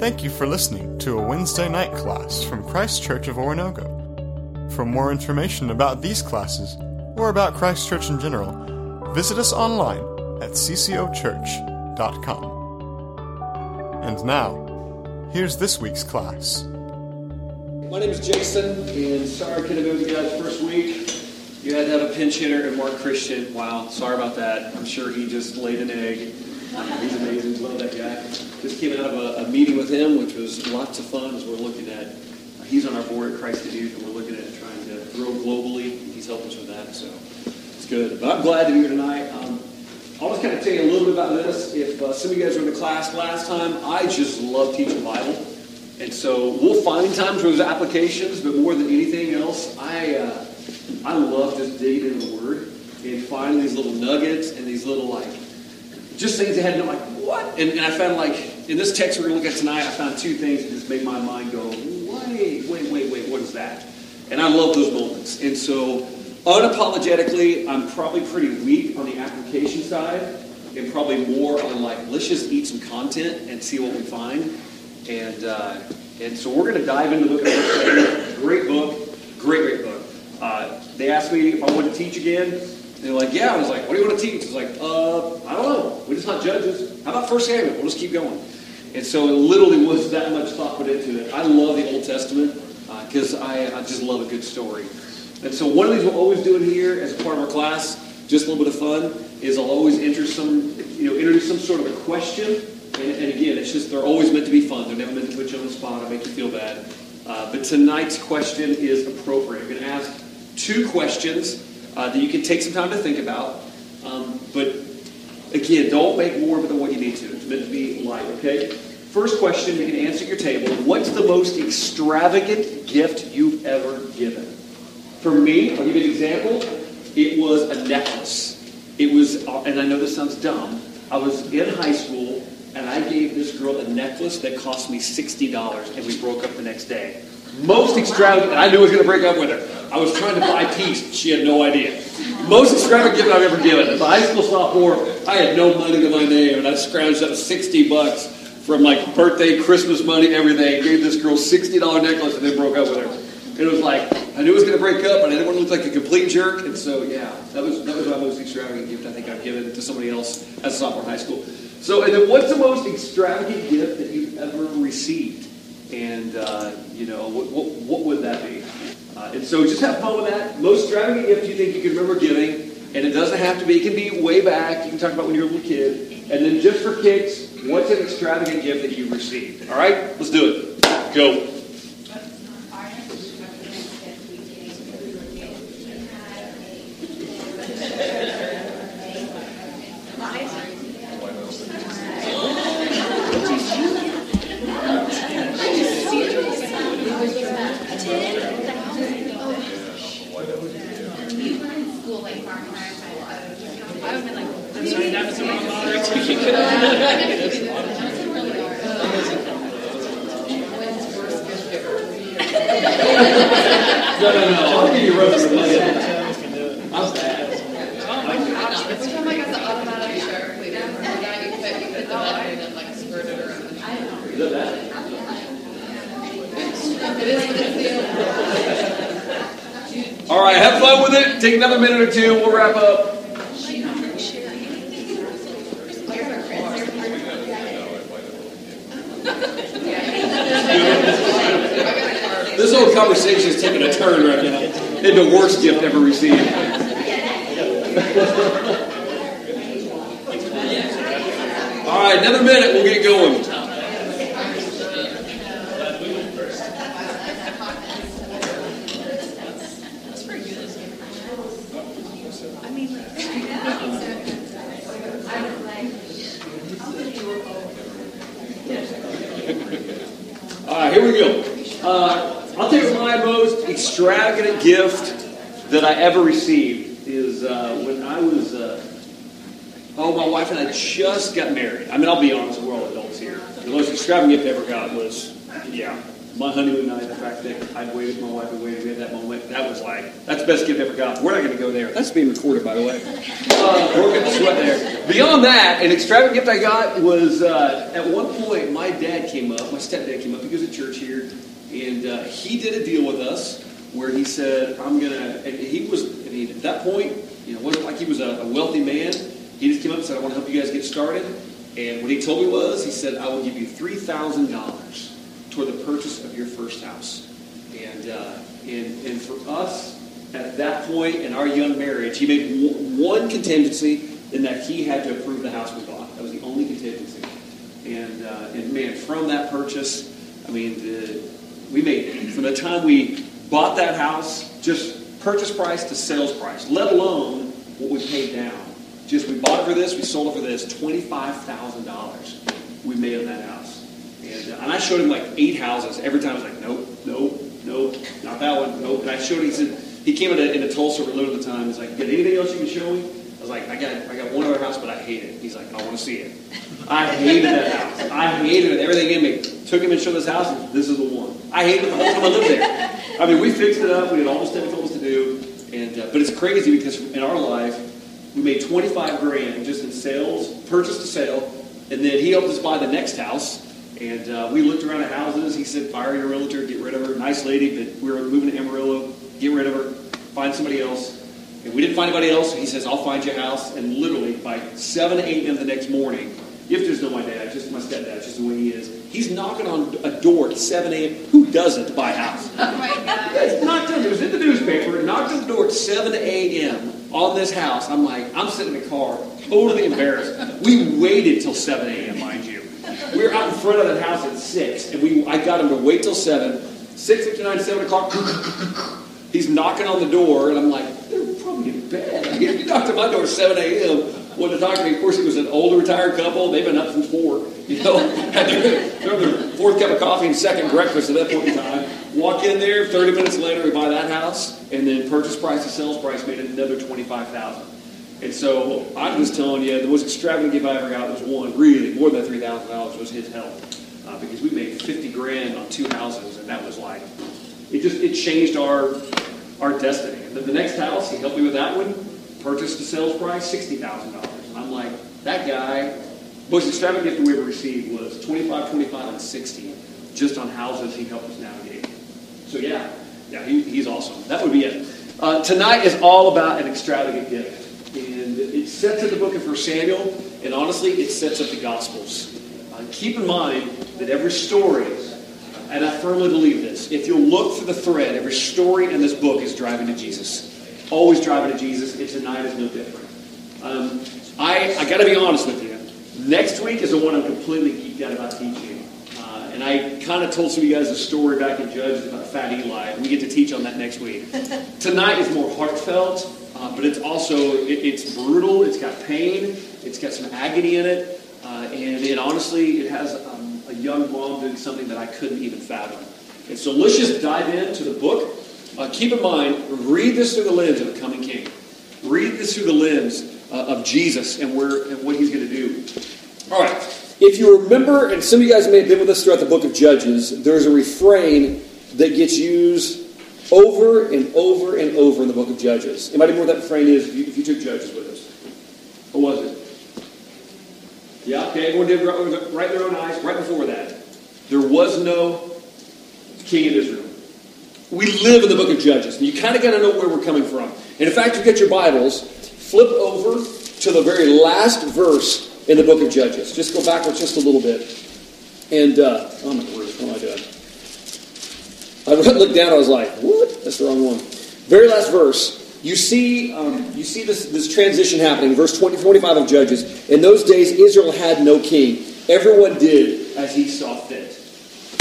Thank you for listening to a Wednesday night class from Christ Church of Oronogo. For more information about these classes, or about Christ Church in general, visit us online at ccochurch.com. And now, here's this week's class. My name is Jason, and sorry I couldn't be with you guys first week. You had to have a pinch hitter and Mark Christian. Wow, sorry about that. I'm sure he just laid an egg. He's amazing. Love that guy. Just came out of a, a meeting with him, which was lots of fun as we're looking at. Uh, he's on our board at Christ in Youth, and we're looking at trying to grow globally. He's helping us with that, so it's good. But I'm glad to be here tonight. Um, I'll just kind of tell you a little bit about this. If uh, some of you guys were in the class last time, I just love teaching Bible. And so we'll find times where there's applications, but more than anything else, I, uh, I love just digging into the Word and finding these little nuggets and these little, like, just things that had no, like, what? And, and I found, like, in this text we're going to look at tonight, I found two things that just made my mind go, wait, wait, wait, wait, what is that? And I love those moments. And so, unapologetically, I'm probably pretty weak on the application side and probably more on, like, let's just eat some content and see what we find. And, uh, and so we're going to dive into the book of Great book, great, great book. Uh, they asked me if I wanted to teach again. They're like, yeah. I was like, what do you want to teach? Was like, uh, I don't know. We just not judges. How about First Samuel? We'll just keep going. And so it literally was that much thought put into it. I love the Old Testament because uh, I, I just love a good story. And so one of these we'll always do it here as part of our class, just a little bit of fun, is I'll always enter some, you know, introduce some sort of a question. And, and again, it's just they're always meant to be fun. They're never meant to put you on the spot or make you feel bad. Uh, but tonight's question is appropriate. I'm going to ask two questions uh, that you can take some time to think about. Um, but again, don't make more of it than what you need to. It's meant to be light, okay? First question you can answer at your table What's the most extravagant gift you've ever given? For me, I'll give you an example. It was a necklace. It was, and I know this sounds dumb, I was in high school and I gave this girl a necklace that cost me $60 and we broke up the next day. Most extravagant, I knew I was going to break up with her. I was trying to buy peace. She had no idea. Most extravagant gift I've ever given. As a high school sophomore, I had no money to my name and I scrounged up 60 bucks from like birthday, Christmas money, everything. Gave this girl $60 necklace and then broke up with her. It was like, I knew it was going to break up, but I didn't want to look like a complete jerk. And so, yeah, that was, that was my most extravagant gift I think I've given to somebody else as a sophomore in high school. So, and then what's the most extravagant gift that you've ever received? And, uh, you know, what, what, what, would that be? Uh, and so just have fun with that. Most extravagant gift you think you can remember giving. And it doesn't have to be, it can be way back. You can talk about when you were a little kid. And then just for kicks, what's an extravagant gift that you received? All right, let's do it. Go. No, no, no. I'll give you rose for money. I'm bad. Every time I got the automatic shower cleaner, yeah, you put, you put the button and then like squirt it around. Is that bad? It is what it is. All right, have fun with it. Take another minute or two. We'll wrap up. This whole conversation is taking a turn right now into the worst gift ever received. All right, another minute. We'll get going. All right, here we go. Uh, I'll tell you my most extravagant gift that I ever received is uh, when I was, uh, oh, my wife and I just got married. I mean, I'll be honest, we're all adults here. The most extravagant gift I ever got was, yeah, my honeymoon night, the fact that I'd waited, my wife had waited, had that moment, that was like, that's the best gift I ever got. We're not going to go there. That's being recorded, by the way. Uh, we're going to sweat there. Beyond that, an extravagant gift I got was uh, at one point, my dad came up, my stepdad came up, he goes to church here, and uh, he did a deal with us where he said, I'm going to, he was, I mean, at that point, you know, it wasn't like he was a, a wealthy man. He just came up and said, I want to help you guys get started. And what he told me was, he said, I will give you $3,000 toward the purchase of your first house. And, uh, and, and for us, at that point in our young marriage, he made one contingency in that he had to approve the house we bought. That was the only contingency. And, uh, and man, from that purchase, I mean, the, we made, from the time we bought that house, just purchase price to sales price, let alone what we paid down. Just we bought it for this, we sold it for this, $25,000 we made on that house. And, uh, and I showed him like eight houses. Every time I was like, nope, nope, nope, not that one, nope. And I showed him, he said, he came in a, in a Tulsa we at the time. He's like, got anything else you can show me? Like, I got, I got one other house, but I hate it. He's like, I want to see it. I hated that house. I hated it. Everything in me. Took him and showed this house. And this is the one. I hated it the whole time I lived there. I mean, we fixed it up. We did all the stuff he told us to do. And uh, but it's crazy because in our life, we made 25 grand just in sales, purchase to sale, and then he helped us buy the next house. And uh, we looked around at houses. He said, fire your realtor, get rid of her. Nice lady, but we were moving to Amarillo. Get rid of her. Find somebody else. And we didn't find anybody else. He says, I'll find you a house. And literally, by 7 a.m. the next morning, if there's no my dad, just my stepdad, just the way he is. He's knocking on a door at 7 a.m. Who doesn't buy a house? Oh my God. It's knocked on, it was in the newspaper, knocked on the door at 7 a.m. on this house. I'm like, I'm sitting in the car, totally embarrassed. We waited till 7 a.m., mind you. We were out in front of that house at 6, and we I got him to wait till 7. 6.59, 7 o'clock, he's knocking on the door, and I'm like, in bed. He knocked on my door at 7 a.m., wanted to talk to me. Of course, it was an older retired couple. They've been up since 4, you know. Had their, their fourth cup of coffee and second breakfast at that point in time. Walk in there, 30 minutes later, we buy that house, and then purchase price to sales price made another 25000 and so I'm just telling you, the most extravagant gift I ever got was one, really, more than $3,000 was his help. Uh, because we made 50 grand on two houses, and that was like, it just, it changed our, our destiny. And then the next house, he helped me with that one, purchased the sales price, $60,000. And I'm like, that guy, most extravagant gift we ever received was 25, 25, and 60, just on houses he helped us navigate. So yeah, yeah, he, he's awesome. That would be it. Uh, tonight is all about an extravagant gift. And it sets up the book of 1 Samuel, and honestly, it sets up the Gospels. Uh, keep in mind that every story, and I firmly believe this, if you'll look for the thread, every story in this book is driving to Jesus. Always driving to Jesus, and tonight is no different. Um, I, I got to be honest with you. Next week is the one I'm completely geeked out about teaching. Uh, and I kind of told some of you guys a story back in Judges about Fat Eli. We get to teach on that next week. Tonight is more heartfelt. Uh, but it's also it, it's brutal. It's got pain. It's got some agony in it, uh, and it honestly it has a young mom doing something that I couldn't even fathom. And so let's just dive into the book. Uh, keep in mind, read this through the lens of the coming King. Read this through the lens uh, of Jesus and where and what He's going to do. All right. If you remember, and some of you guys may have been with us throughout the book of Judges, there's a refrain that gets used over and over and over in the book of Judges. Anybody know what that refrain is if you, if you took Judges with us? What was it? Yeah, okay, everyone did right, in their own eyes. Right before that, there was no king of Israel. We live in the book of Judges, and you kind of got to know where we're coming from. And in fact, you get your Bibles, flip over to the very last verse in the book of Judges. Just go backwards just a little bit. And, uh, oh my word, what am I doing? I looked down. I was like, "What? That's the wrong one." Very last verse. You see, um, you see this, this transition happening. Verse 20, 45 of Judges. In those days, Israel had no king. Everyone did as he saw fit.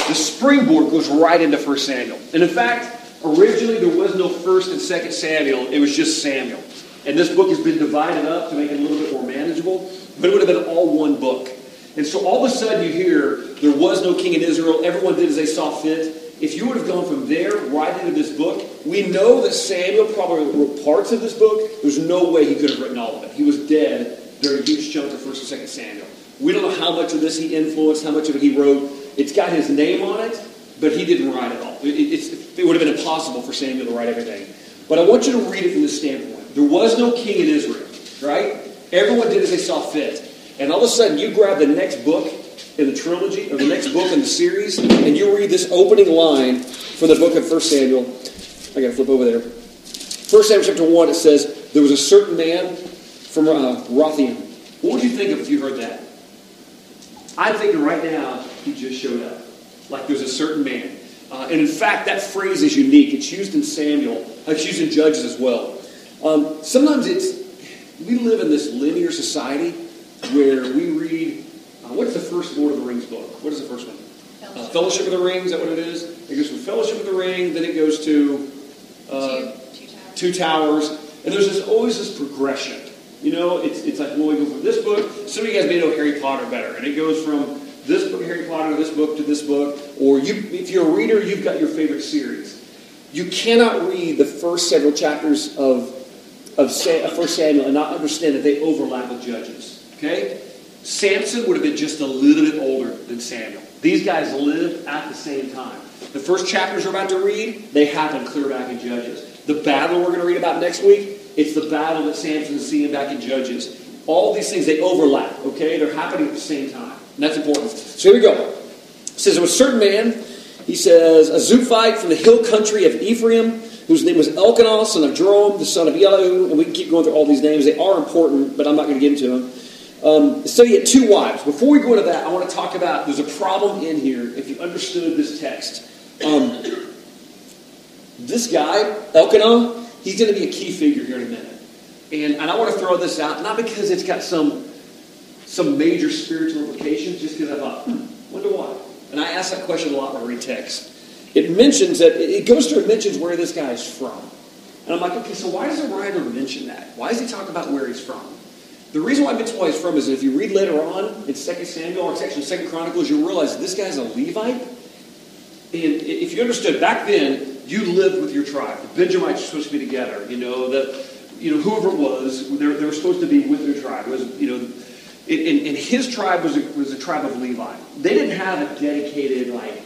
The springboard goes right into 1 Samuel. And in fact, originally there was no 1st and 2nd Samuel. It was just Samuel. And this book has been divided up to make it a little bit more manageable. But it would have been all one book. And so all of a sudden you hear there was no king in Israel. Everyone did as they saw fit if you would have gone from there right into this book, we know that Samuel probably wrote parts of this book. There's no way he could have written all of it. He was dead during huge chunk of 1st and 2nd Samuel. We don't know how much of this he influenced, how much of it he wrote. It's got his name on it, but he didn't write it all. It, it's, it would have been impossible for Samuel to write everything. But I want you to read it from this standpoint. There was no king in Israel, right? Everyone did as they saw fit. And all of a sudden, you grab the next book in the trilogy, or the next book in the series, and you read this opening line from the book of 1 Samuel. I got to flip over there. 1 Samuel chapter 1, it says, There was a certain man from uh, Rothium. What would you think of if you heard that? I'm thinking right now, he just showed up. Like there's a certain man. Uh, and in fact, that phrase is unique. It's used in Samuel, it's used in Judges as well. Um, sometimes it's, we live in this linear society where we read, uh, what's the first Lord of the Rings book? What is the first one? Uh, Fellowship of the Ring, is that what it is? It goes from Fellowship of the Ring, then it goes to uh, two, two towers. Two Towers, and there's this, always this progression. You know, it's, it's like, well, we go from this book. Some of you guys may know Harry Potter better, and it goes from this book, Harry Potter, this book to this book. Or you, if you're a reader, you've got your favorite series. You cannot read the first several chapters of of First Samuel and not understand that they overlap with Judges. Okay, Samson would have been just a little bit older than Samuel. These guys lived at the same time. The first chapters we're about to read, they happen clear back in Judges. The battle we're going to read about next week, it's the battle that Samson is seeing back in Judges. All these things, they overlap, okay? They're happening at the same time. And that's important. So here we go. It says, There was a certain man, he says, a Zuphite from the hill country of Ephraim, whose name was Elkanah, son of Jeroham, the son of Elihu. And we can keep going through all these names. They are important, but I'm not going to get into them. Um, so he had two wives. Before we go into that, I want to talk about there's a problem in here if you understood this text. Um, this guy, Elkanah, he's going to be a key figure here in a minute. And, and I want to throw this out, not because it's got some, some major spiritual implications, just because I thought, hmm, wonder why. And I ask that question a lot when I read text. It mentions that, it goes through and mentions where this guy is from. And I'm like, okay, so why does the writer mention that? Why does he talk about where he's from? The reason why I mention where he's from is if you read later on in 2 Samuel or section 2 Chronicles, you'll realize this guy's a Levite. And if you understood back then, you lived with your tribe. The Benjamites were supposed to be together. You know, that you know, whoever it was, they were supposed to be with their tribe. It was, you know, and, and his tribe was a, was a tribe of Levi. They didn't have a dedicated, like,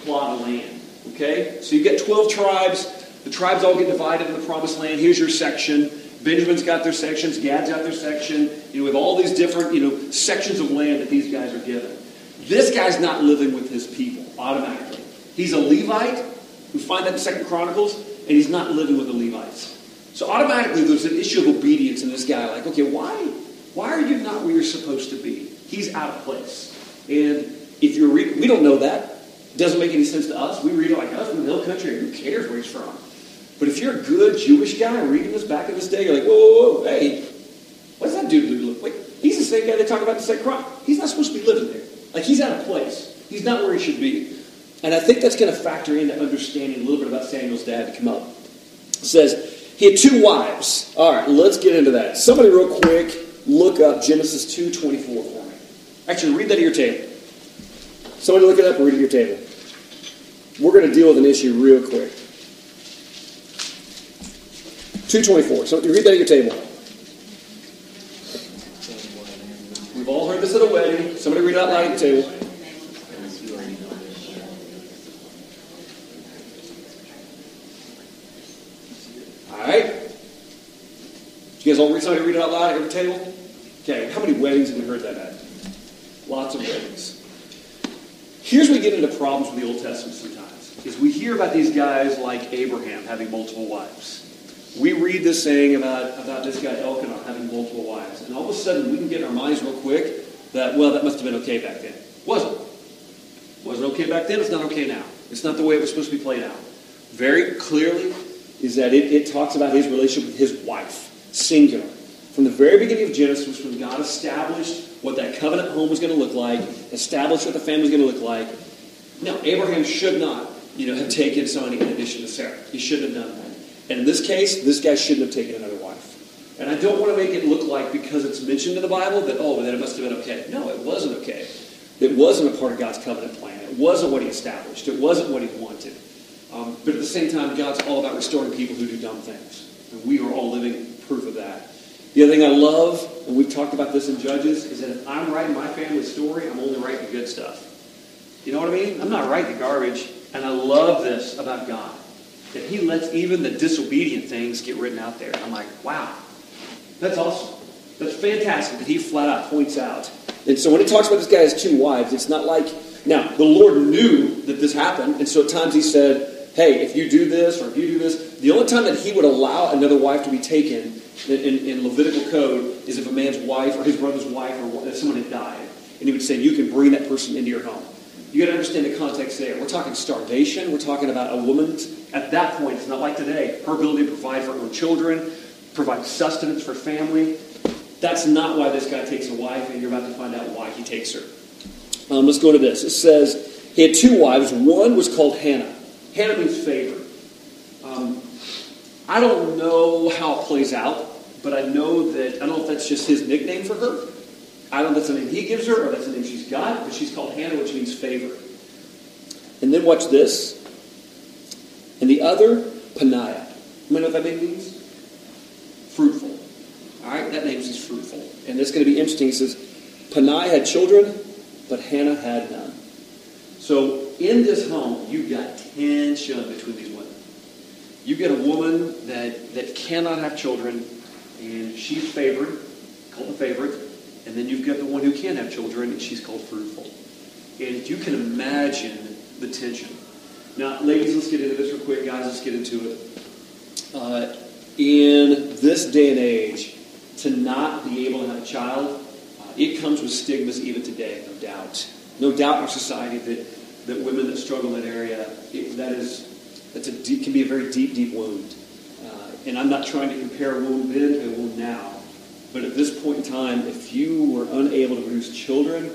plot of land. Okay? So you get 12 tribes. The tribes all get divided in the promised land. Here's your section. Benjamin's got their sections. Gad's got their section. You know, have all these different, you know, sections of land that these guys are given. This guy's not living with his people automatically. He's a Levite. We find that in Second Chronicles, and he's not living with the Levites. So automatically there's an issue of obedience in this guy. Like, okay, why, why are you not where you're supposed to be? He's out of place. And if you're reading, we don't know that. It doesn't make any sense to us. We read it like us from the hill country. Who cares where he's from? But if you're a good Jewish guy reading this back in this day, you're like, whoa, whoa, whoa, hey, what's that dude look like? He's the same guy they talk about in the second crime. He's not supposed to be living there. Like he's out of place. He's not where he should be. And I think that's going to factor into understanding a little bit about Samuel's dad to come up. It says, he had two wives. All right, let's get into that. Somebody real quick look up Genesis 2.24 for me. Actually, read that at your table. Somebody look it up and read it at your table. We're going to deal with an issue real quick. 224. So you read that at your table. We've all heard this at a wedding. Somebody read it out loud at your table. All right? You guys all read somebody read it out loud at your table? Okay, how many weddings have we heard that at? Lots of weddings. Here's where we get into problems with the Old Testament sometimes. Is we hear about these guys like Abraham having multiple wives. We read this saying about, about this guy Elkanah having multiple wives. And all of a sudden we can get in our minds real quick that, well, that must have been okay back then. Wasn't. Wasn't okay back then, it's not okay now. It's not the way it was supposed to be played out. Very clearly, is that it, it talks about his relationship with his wife, singular. From the very beginning of Genesis, when God established what that covenant home was going to look like, established what the family was going to look like. Now, Abraham should not, you know, have taken somebody in addition to Sarah. He shouldn't have done that. And in this case, this guy shouldn't have taken another wife. And I don't want to make it look like because it's mentioned in the Bible that, oh, then it must have been okay. No, it wasn't okay. It wasn't a part of God's covenant plan. It wasn't what he established. It wasn't what he wanted. Um, but at the same time, God's all about restoring people who do dumb things. And we are all living proof of that. The other thing I love, and we've talked about this in Judges, is that if I'm writing my family story, I'm only writing the good stuff. You know what I mean? I'm not writing the garbage. And I love this about God. That he lets even the disobedient things get written out there. I'm like, wow. That's awesome. That's fantastic that he flat out points out. And so when he talks about this guy has two wives, it's not like now the Lord knew that this happened, and so at times he said, Hey, if you do this or if you do this, the only time that he would allow another wife to be taken in, in, in Levitical code is if a man's wife or his brother's wife or someone had died. And he would say, You can bring that person into your home. You got to understand the context there. We're talking starvation. We're talking about a woman at that point. It's not like today. Her ability to provide for her own children, provide sustenance for family. That's not why this guy takes a wife, and you're about to find out why he takes her. Um, let's go to this. It says he had two wives. One was called Hannah. Hannah means favor. Um, I don't know how it plays out, but I know that I don't know if that's just his nickname for her. I don't know if that's the name he gives her or that's the name she's got, but she's called Hannah, which means favor. And then watch this. And the other, Peninnah. You know what that name means? Fruitful. All right, that name is fruitful. And it's going to be interesting. He says, Peninnah had children, but Hannah had none. So in this home, you've got tension between these women. You get a woman that, that cannot have children, and she's favored, called the favorite, and then you've got the one who can have children, and she's called fruitful. And you can imagine the tension. Now, ladies, let's get into this real quick. Guys, let's get into it. Uh, in this day and age, to not be able to have a child, uh, it comes with stigmas even today, no doubt. No doubt in our society that, that women that struggle in that area, it, that is, that's a deep, can be a very deep, deep wound. Uh, and I'm not trying to compare a wound then to a wound now. But at this point in time, if you were unable to produce children,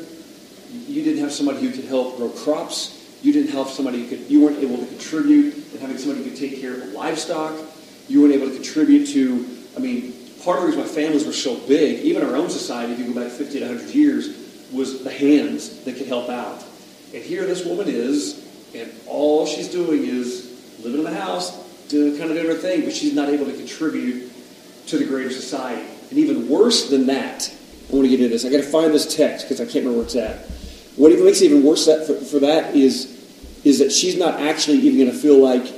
you didn't have somebody who could help grow crops. You didn't have somebody who could. You weren't able to contribute in having somebody who could take care of livestock. You weren't able to contribute to. I mean, part of the reason why families were so big, even our own society, if you go back 50 to 100 years, was the hands that could help out. And here this woman is, and all she's doing is living in the house, doing kind of doing her thing, but she's not able to contribute to the greater society. And even worse than that, I want to get into this. I got to find this text because I can't remember where it's at. What even makes it even worse that for, for that is is that she's not actually even going to feel like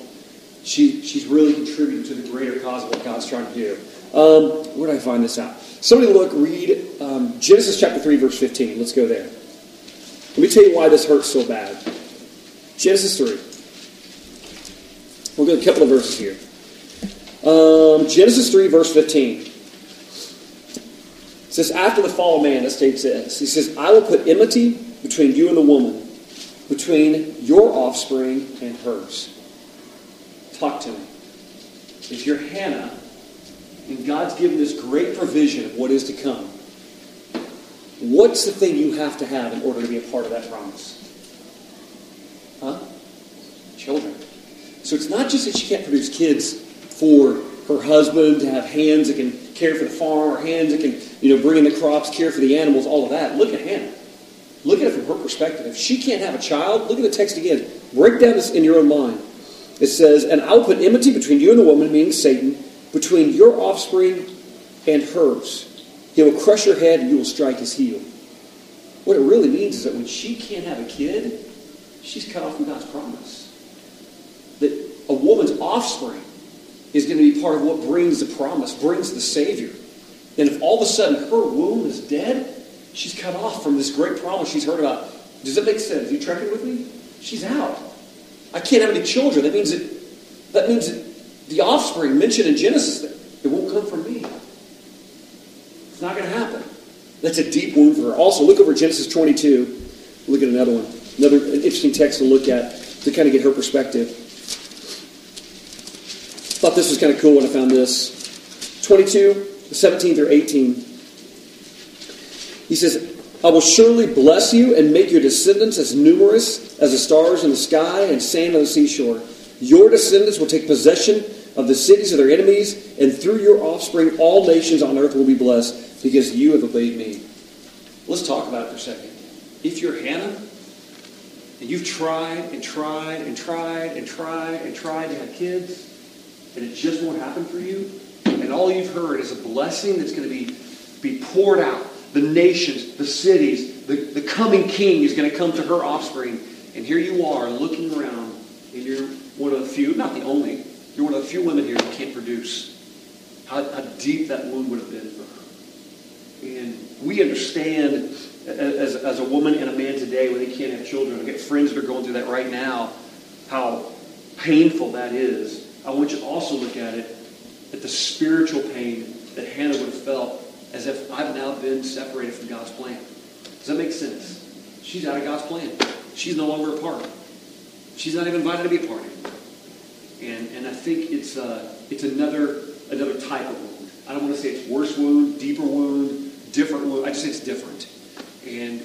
she she's really contributing to the greater cause of what God's trying to do. Um, where did I find this out? Somebody look, read um, Genesis chapter 3, verse 15. Let's go there. Let me tell you why this hurts so bad. Genesis 3. We'll get a couple of verses here. Um, Genesis 3, verse 15. It says, After the fall of man, it states this. He says, I will put enmity between you and the woman, between your offspring and hers. Talk to me. If you're Hannah, and God's given this great provision of what is to come, what's the thing you have to have in order to be a part of that promise? Huh? Children. So it's not just that she can't produce kids for her husband to have hands that can care for the farm or hands that can, you know, bring in the crops, care for the animals, all of that. Look at Hannah. Look at it from her perspective. If she can't have a child, look at the text again. Break down this in your own mind. It says, And I'll put enmity between you and the woman, meaning Satan, between your offspring and hers. He will crush your head and you will strike his heel. What it really means is that when she can't have a kid, she's cut off from God's promise. That a woman's offspring is going to be part of what brings the promise, brings the Savior. And if all of a sudden her womb is dead, she's cut off from this great promise she's heard about. Does that make sense? Are you tracking with me? She's out. I can't have any children. That means that that means that the offspring mentioned in Genesis that it won't come from me. It's not going to happen. That's a deep wound for her. Also, look over Genesis 22. Look at another one. Another interesting text to look at to kind of get her perspective. Thought this was kind of cool when I found this. 22, 17 through 18. He says, I will surely bless you and make your descendants as numerous as the stars in the sky and sand on the seashore. Your descendants will take possession of the cities of their enemies, and through your offspring all nations on earth will be blessed, because you have obeyed me. Let's talk about it for a second. If you're Hannah, and you've tried and tried and tried and tried and tried to have kids, and it just won't happen for you, and all you've heard is a blessing that's going to be, be poured out. The nations, the cities, the, the coming king is going to come to her offspring. And here you are looking around, and you're one of the few, not the only, you're one of the few women here who can't produce. How, how deep that wound would have been. And we understand as, as a woman and a man today when they can't have children. I get friends that are going through that right now, how painful that is. I want you to also look at it at the spiritual pain that Hannah would have felt as if I've now been separated from God's plan. Does that make sense? She's out of God's plan. She's no longer a part. She's not even invited to be a part anymore. And, and I think it's, uh, it's another, another type of wound. I don't want to say it's worse wound, deeper wound, different. I just say it's different. And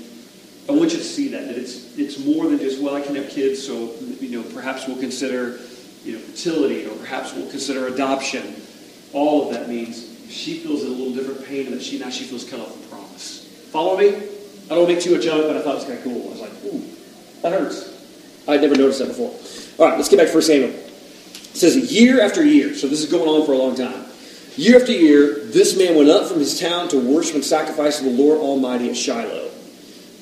I want you to see that, that it's, it's more than just, well, I can have kids, so, you know, perhaps we'll consider, you know, fertility, or perhaps we'll consider adoption. All of that means she feels a little different pain, and that she now she feels cut off from promise. Follow me? I don't make too much of it, but I thought it was kind of cool. I was like, ooh, that hurts. I'd never noticed that before. All right, let's get back to 1 Samuel. It says, year after year, so this is going on for a long time. Year after year, this man went up from his town to worship and sacrifice to the Lord Almighty at Shiloh.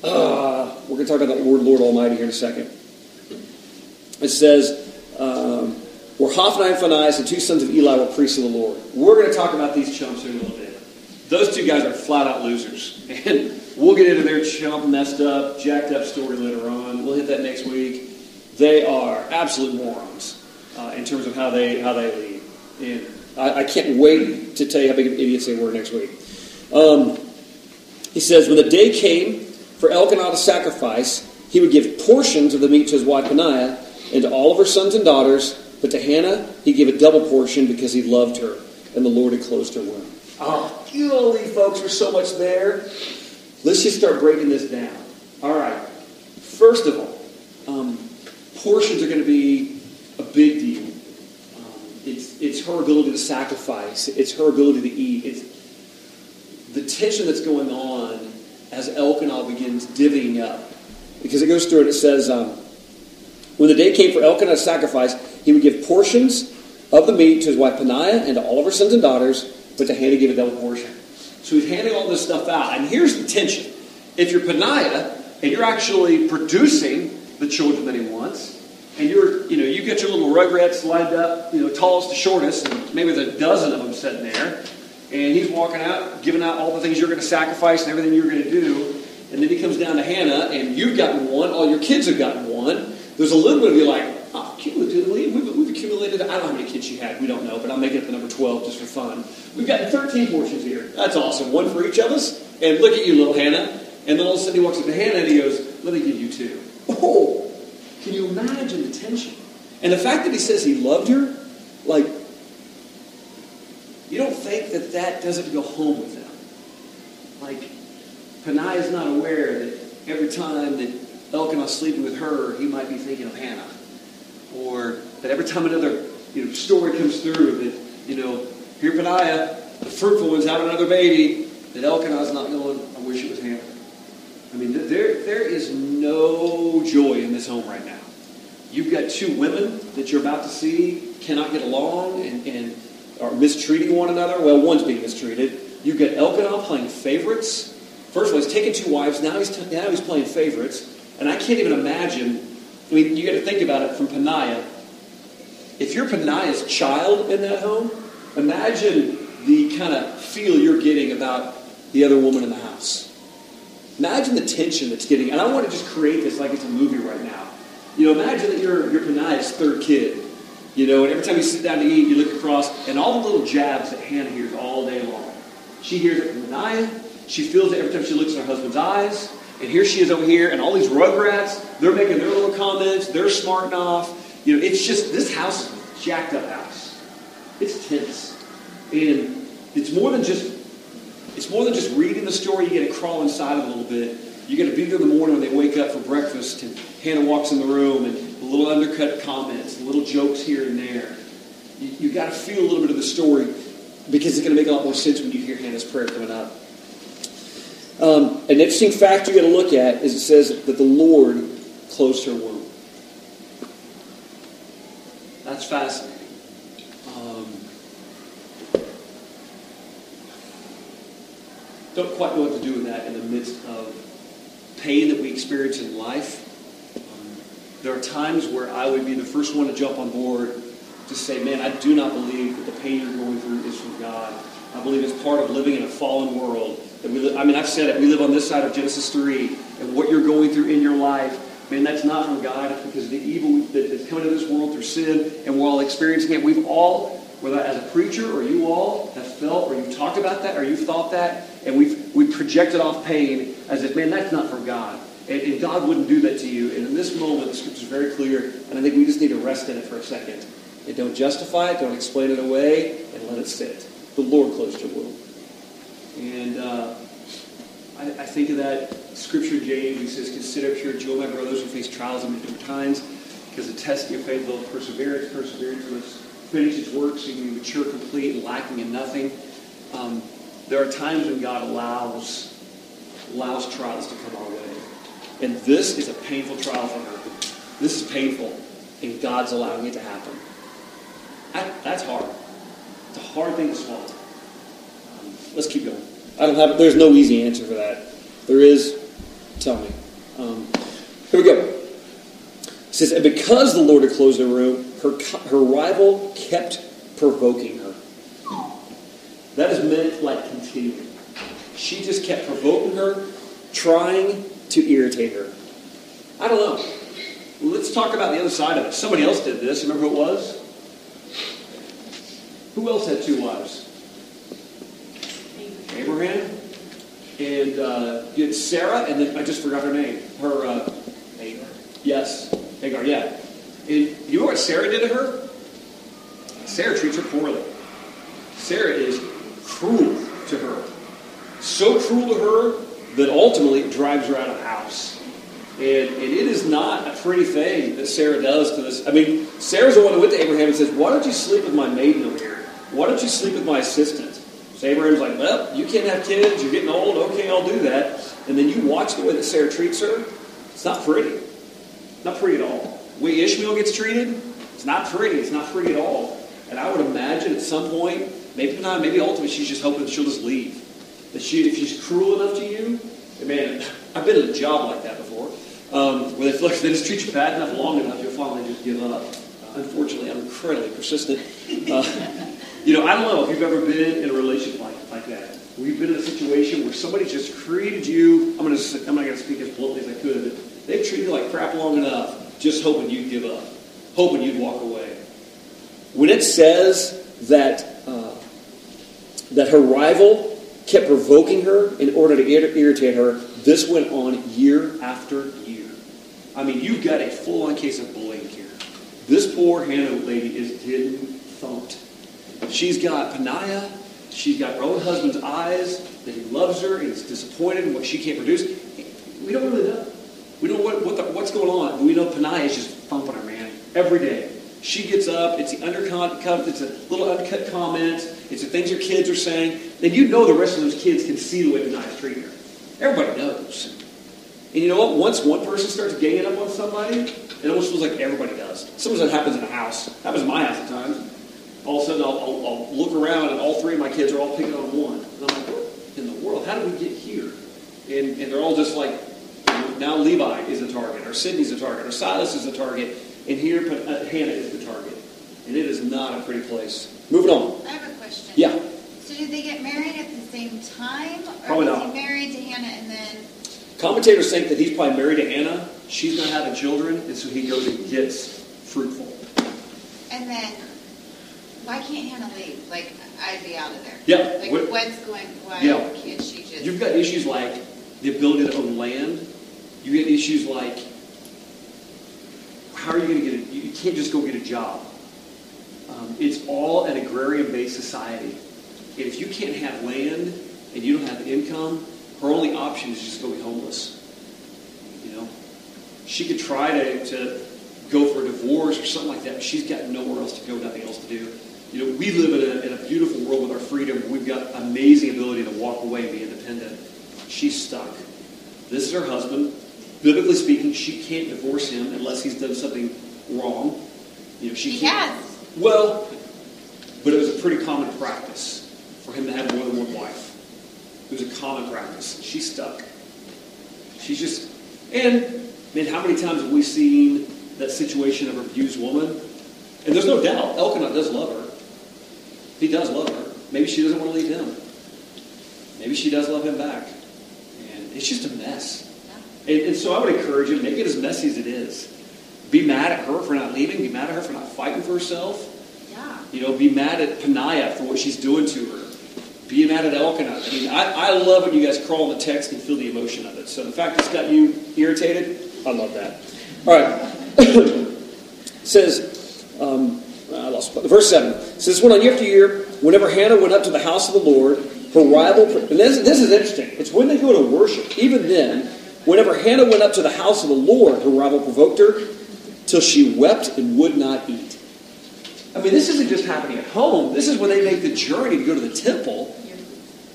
Uh, we're going to talk about that word Lord Almighty here in a second. It says, um, where Hophni and Phinehas, the two sons of Eli, were priests of the Lord. We're going to talk about these chumps here in a little bit. Those two guys are flat out losers. And we'll get into their chump, messed up, jacked up story later on. We'll hit that next week. They are absolute morons uh, in terms of how they how they lead. And I, I, can't wait to tell you how big of idiots they were next week. Um, he says, When the day came for Elkanah to sacrifice, he would give portions of the meat to his wife Peninnah and to all of her sons and daughters, but to Hannah he gave a double portion because he loved her, and the Lord had closed her womb. Oh, you golly, folks, there's so much there. Let's just start breaking this down. All right. First of all, um, portions are going to be a big deal. Um, it's, it's her ability to sacrifice. It's her ability to eat. It's the tension that's going on as Elkanah begins divvying up. Because it goes through and it says, um, when the day came for Elkanah's sacrifice, he would give portions of the meat to his wife Peninnah and to all of her sons and daughters, but to Hannah gave a double portion. So he's handing all this stuff out. And here's the tension. If you're Peninnah and you're actually producing the children that he wants, and you're, you know, you get your little rugrats lined up, you know, tallest to shortest, and maybe there's a dozen of them sitting there, and he's walking out, giving out all the things you're going to sacrifice and everything you're going to do, and then he comes down to Hannah, and you've gotten one, all your kids have gotten one. There's a little bit of you like, oh, cumulatively, we've, we've accumulated, I don't know how many kids she had, we don't know, but I'll make it the number 12 just for fun. We've gotten 13 portions here. That's awesome. One for each of us. And look at you, little Hannah. And then all of a sudden he walks up to Hannah and he goes, let me give you two. Oh, can you imagine the tension? And the fact that he says he loved her, like, you don't think that that doesn't go home with them. Like, Peninnah is not aware that every time that Elkanah's sleeping with her, he might be thinking of Hannah. Or that every time another you know, story comes through that, you know, here Peninnah, the fruitful one's having another baby, that Elkanah's not going, I wish it was Hannah. I mean, there, there is no joy in this home right now. You've got two women that you're about to see cannot get along and, and are mistreating one another. Well, one's being mistreated. You've got Elkanah playing favorites. First of all, he's taken two wives. Now he's, t- now he's playing favorites. And I can't even imagine. I mean, you got to think about it from Peninnah. If you're Peninnah's child in that home, imagine the kind of feel you're getting about the other woman in the house. Imagine the tension that's getting. And I want to just create this like it's a movie right now. You know, imagine that you're, you're Peninnah's third kid. You know, and every time you sit down to eat, you look across, and all the little jabs that Hannah hears all day long. She hears it from Peninnah. She feels it every time she looks in her husband's eyes. And here she is over here, and all these rugrats, they're making their little comments. They're smarting off. You know, it's just, this house is a jacked up house. It's tense. And it's more than just, it's more than just reading the story. You get to crawl inside it a little bit. You got to be there in the morning when they wake up for breakfast, and Hannah walks in the room, and little undercut comments, little jokes here and there. You, you got to feel a little bit of the story because it's going to make a lot more sense when you hear Hannah's prayer coming up. Um, an interesting fact you got to look at is it says that the Lord closed her womb. That's fascinating. Don't quite know what to do with that in the midst of pain that we experience in life. Um, there are times where I would be the first one to jump on board to say, man, I do not believe that the pain you're going through is from God. I believe it's part of living in a fallen world. That we li- I mean, I've said it. We live on this side of Genesis 3, and what you're going through in your life, man, that's not from God. It's because of the evil that's coming into this world through sin, and we're all experiencing it. We've all, whether as a preacher or you all, have felt or you've talked about that or you've thought that, and we've, we've projected off pain as if, man, that's not from God. And, and God wouldn't do that to you. And in this moment, the scripture is very clear, and I think we just need to rest in it for a second. And don't justify it, don't explain it away, and let it sit. The Lord closed your womb. And uh, I, I think of that scripture James. He says, Consider pure joy, my brothers, who face trials of many different times, because the test of your faith will perseverance. Perseverance must finish its work so you can be mature, complete, and lacking in nothing. Um, there are times when God allows allows trials to come our way. And this is a painful trial for her. This is painful, and God's allowing it to happen. That, that's hard. It's a hard thing to swallow. Um, let's keep going. I don't have. There's no easy answer for that. There is. Tell me. Um, here we go. It says, and because the Lord had closed the room, her her rival kept provoking her. That is meant like continuing. She just kept provoking her, trying to irritate her. I don't know. Let's talk about the other side of it. Somebody else did this. Remember who it was? Who else had two wives? Abraham. And uh, you had Sarah, and then I just forgot her name. Her uh, Hagar. Yes, Hagar. Yeah. And you know what Sarah did to her? Sarah treats her poorly. Sarah is cruel to her. So cruel to her that ultimately it drives her out of the house. And, and it is not a pretty thing that Sarah does to this. I mean, Sarah's the one who went to Abraham and says, Why don't you sleep with my maiden over here? Why don't you sleep with my assistant? So Abraham's like, Well, you can't have kids. You're getting old. Okay, I'll do that. And then you watch the way that Sarah treats her. It's not pretty. Not pretty at all. Way Ishmael gets treated, it's not pretty. It's not pretty at all. And I would imagine at some point, maybe not, maybe ultimately she's just hoping she'll just leave. That she, if she's cruel enough to you, man, I've been in a job like that before, um, where they feel like they just treat you bad enough long enough, you'll finally just give up. Unfortunately, I'm incredibly persistent. Uh, you know, I don't know if you've ever been in a relationship like, like that. We've been in a situation where somebody just treated you. I'm gonna. I'm not gonna speak as bluntly as I could, but they've treated you like crap long enough, just hoping you'd give up, hoping you'd walk away. When it says that that her rival kept provoking her in order to irritate her, this went on year after year. I mean, you've got a full-on case of bullying here. This poor Hannah lady is getting thumped. She's got Peninnah. She's got her own husband's eyes that he loves her and is disappointed in what she can't produce. We don't really know. We don't know what, what the, what's going on. We know Peninnah is just thumping her, man, every day. She gets up. It's the undercut. It's a little uncut comment. It's the things your kids are saying. Then you know the rest of those kids can see the way Peninnah's treating her. Everybody knows. And you know what? Once one person starts ganging up on somebody, it almost feels like everybody does. Sometimes that happens in a house. happens in my house at times. All of a sudden, I'll, I'll, I'll look around and all three of my kids are all picking on one. And I'm like, what in the world? How did we get here? And, and they're all just like, now Levi is a target, or Sydney's a target, or Silas is a target, and here uh, Hannah is the target. And it is not a pretty place. Moving on. I have a question. Yeah. So did they get married at the same time? Or Probably was not. he married to Hannah and then Commentators think that he's probably married to Hannah. She's not having children, and so he goes and gets fruitful. and then why can't Hannah leave? Like I'd be out of there. Yeah, Like what- what's going why Yeah. can't she just You've got issues like the ability to own land. You get issues like how are you going to get a, you can't just go get a job. Um, it's all an agrarian-based society. And if you can't have land and you don't have income, her only option is just go be homeless. You know, she could try to, to go for a divorce or something like that, but she's got nowhere else to go, nothing else to do. You know, we live in a, in a beautiful world with our freedom. We've got amazing ability to walk away and be independent. She's stuck. This is her husband. Biblically speaking, she can't divorce him unless he's done something wrong. You know, she He can't. has. Well, but it was a pretty common practice for him to have more than one wife. It was a common practice. She stuck. She's just, and man, how many times have we seen that situation of a abused woman. And there's no doubt, Elkanah does love her. He does love her. Maybe she doesn't want to leave him. Maybe she does love him back. And it's just a mess. And, and so I would encourage you, make it as messy as it is. Be mad at her for not leaving. Be mad at her for not fighting for herself. Yeah. You know, be mad at Peninnah for what she's doing to her. Be mad at Elkanah. I mean, I, I love when you guys crawl in the text and feel the emotion of it. So the fact it's got you irritated, I love that. All right. it says, um, I lost verse 7. It says, Went on year after year, whenever Hannah went up to the house of the Lord, her rival, and this, this is interesting. It's when they go to worship. Even then, whenever Hannah went up to the house of the Lord, her rival provoked her till she wept and would not eat. I mean, this isn't just happening at home. This is when they make the journey to go to the temple.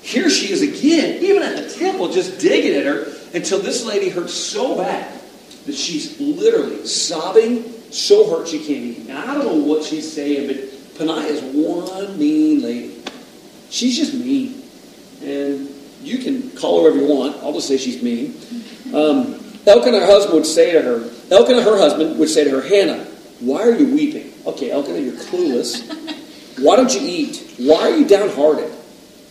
Here she is again, even at the temple, just digging at her until this lady hurts so bad that she's literally sobbing, so hurt she can't eat. And I don't know what she's saying, but Peninnah is one mean lady. She's just mean. And you can call her whatever you want. I'll just say she's mean. Um, Elkanah, her husband, would say to her, Elkanah, her husband, would say to her, Hannah, why are you weeping? Okay, Elkanah, you're clueless. Why don't you eat? Why are you downhearted?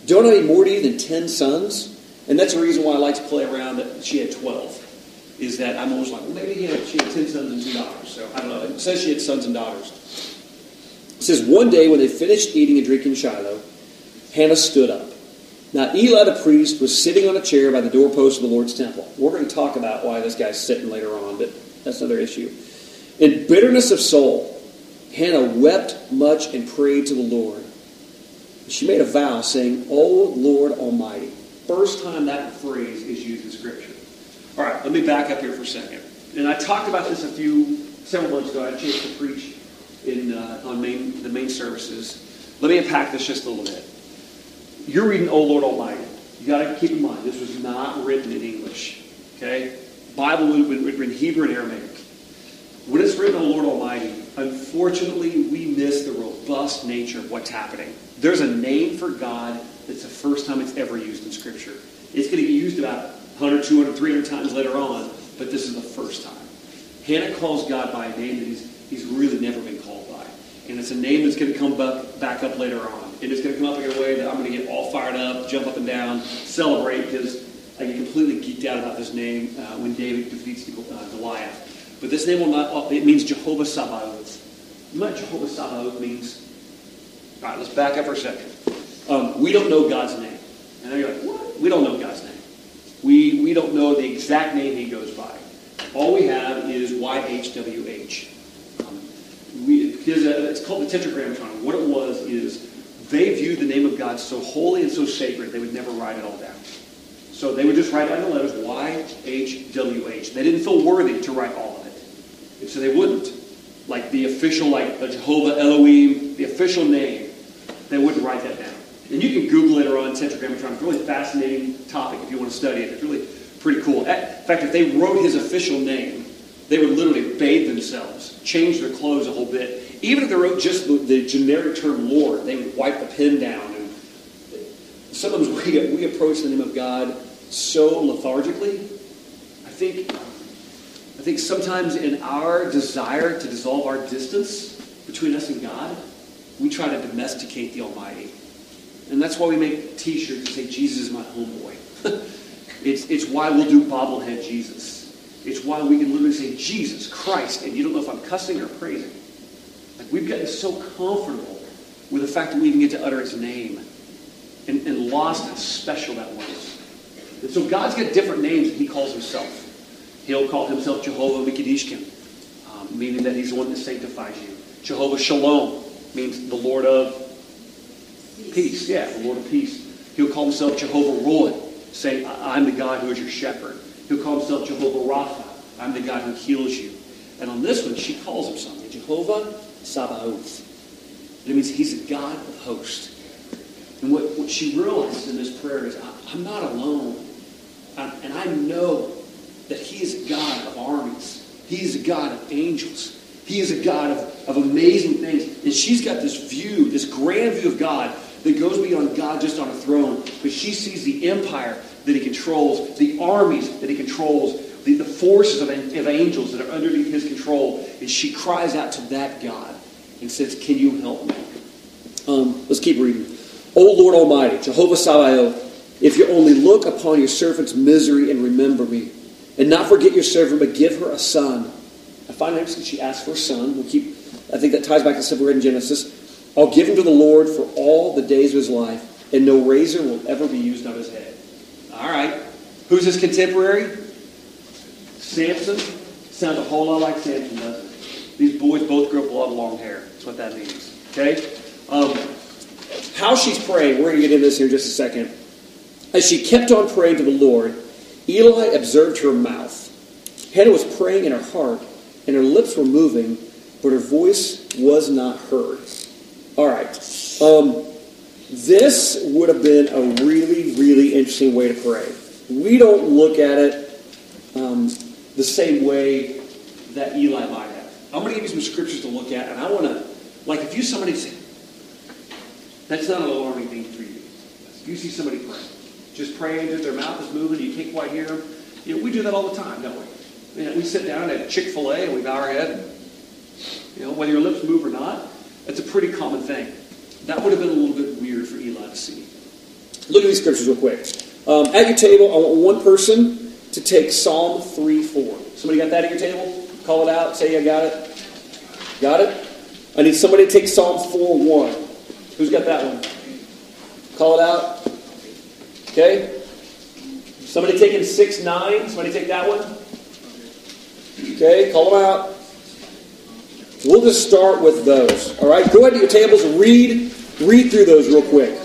Don't I need more to you than ten sons? And that's the reason why I like to play around that she had 12. Is that I'm always like, well, maybe he had, she had 10 sons and two daughters. So I don't know. It says she had sons and daughters. It says, one day when they finished eating and drinking Shiloh, Hannah stood up. Now, Eli the priest was sitting on a chair by the doorpost of the Lord's temple. We're going to talk about why this guy's sitting later on, but that's another issue. In bitterness of soul, Hannah wept much and prayed to the Lord. She made a vow saying, O Lord Almighty. First time that phrase is used in Scripture. All right, let me back up here for a second. And I talked about this a few, several months ago. I had a chance to preach in, uh, on main, the main services. Let me unpack this just a little bit. You're reading, O Lord Almighty. You got to keep in mind, this was not written in English. Okay? Bible would have been written in Hebrew and Aramaic. When it's written, O Lord Almighty, unfortunately, we miss the robust nature of what's happening. There's a name for God that's the first time it's ever used in Scripture. It's going to get used about 100, 200, 300 times later on, but this is the first time. Hannah calls God by a name that he's, he's really never been called by. And it's a name that's going to come back, back up later on. And it's going to come up in a way that I'm going to get all fired up, jump up and down, celebrate, because I get completely geeked out about this name uh, when David defeats uh, Goliath. But this name will not, it means Jehovah Sabaoth. You know what Jehovah Sabaoth means? All right, let's back up for a second. Um, we don't know God's name. And you're like, what? We don't know God's name. We, we don't know the exact name he goes by. All we have is YHWH. Um, we, because, uh, it's called the Tetragrammaton. What it was is they viewed the name of God so holy and so sacred, they would never write it all down. So they would just write down the letters YHWH. They didn't feel worthy to write all of it. And so they wouldn't. Like the official, like the Jehovah Elohim, the official name, they wouldn't write that down. And you can Google it or on Tetragrammaton. It's a really fascinating topic if you want to study it. It's really pretty cool. In fact, if they wrote his official name, they would literally bathe themselves, change their clothes a whole bit. Even if they wrote just the, the generic term Lord, they would wipe the pen down. And sometimes we, we approach the name of God so lethargically. I think, I think sometimes in our desire to dissolve our distance between us and God, we try to domesticate the Almighty. And that's why we make t-shirts that say, Jesus is my homeboy. it's, it's why we'll do bobblehead Jesus. It's why we can literally say, Jesus Christ, and you don't know if I'm cussing or praising. Like we've gotten so comfortable with the fact that we even get to utter its name and, and lost how special that was. And so God's got different names that he calls himself. He'll call himself Jehovah Mikadishkim, um, meaning that he's the one that sanctifies you. Jehovah Shalom means the Lord of peace. Yeah, the Lord of peace. He'll call himself Jehovah Roy, saying, I'm the God who is your shepherd. He'll call himself Jehovah Rapha. I'm the God who heals you. And on this one, she calls him something. Jehovah Sabaoth. It means he's a God of hosts. And what, what she realizes in this prayer is, I'm not alone. And I know that he is a God of armies. He is a God of angels. He is a God of, of amazing things. And she's got this view, this grand view of God that goes beyond God just on a throne. But she sees the empire that he controls, the armies that he controls, the, the forces of, of angels that are underneath his control, and she cries out to that God and says, Can you help me? Um, let's keep reading. O Lord Almighty, Jehovah Sabaoth, if you only look upon your servant's misery and remember me, and not forget your servant, but give her a son. I find interesting she asked for a son. We'll keep. I think that ties back to we read in Genesis. I'll give him to the Lord for all the days of his life, and no razor will ever be used on his head. All right. Who's his contemporary? Samson. Sounds a whole lot like Samson, doesn't it? These boys both grew up with long hair. That's what that means. Okay? Um, how she's praying, we're going to get into this here in just a second. As she kept on praying to the Lord, Eli observed her mouth. Hannah was praying in her heart, and her lips were moving, but her voice was not heard. All right. Um, this would have been a really, really interesting way to pray. We don't look at it um, the same way that Eli might have. I'm going to give you some scriptures to look at, and I want to, like, if you somebody say, that's not an alarming thing for you. If you see somebody praying, just praying, their mouth is moving, you can't quite hear them. You know, we do that all the time, don't we? You know, we sit down at Chick Fil A and we bow our head, and, you know, whether your lips move or not, that's a pretty common thing. That would have been a little bit weird for Eli to see. Look at these scriptures real quick. Um, at your table, I want one person to take Psalm 3 4. Somebody got that at your table? Call it out. Say, I got it. Got it? I need somebody to take Psalm 4 1. Who's got that one? Call it out. Okay? Somebody taking 6 9. Somebody take that one? Okay, call them out. We'll just start with those. All right, go ahead to your tables and read, read through those real quick.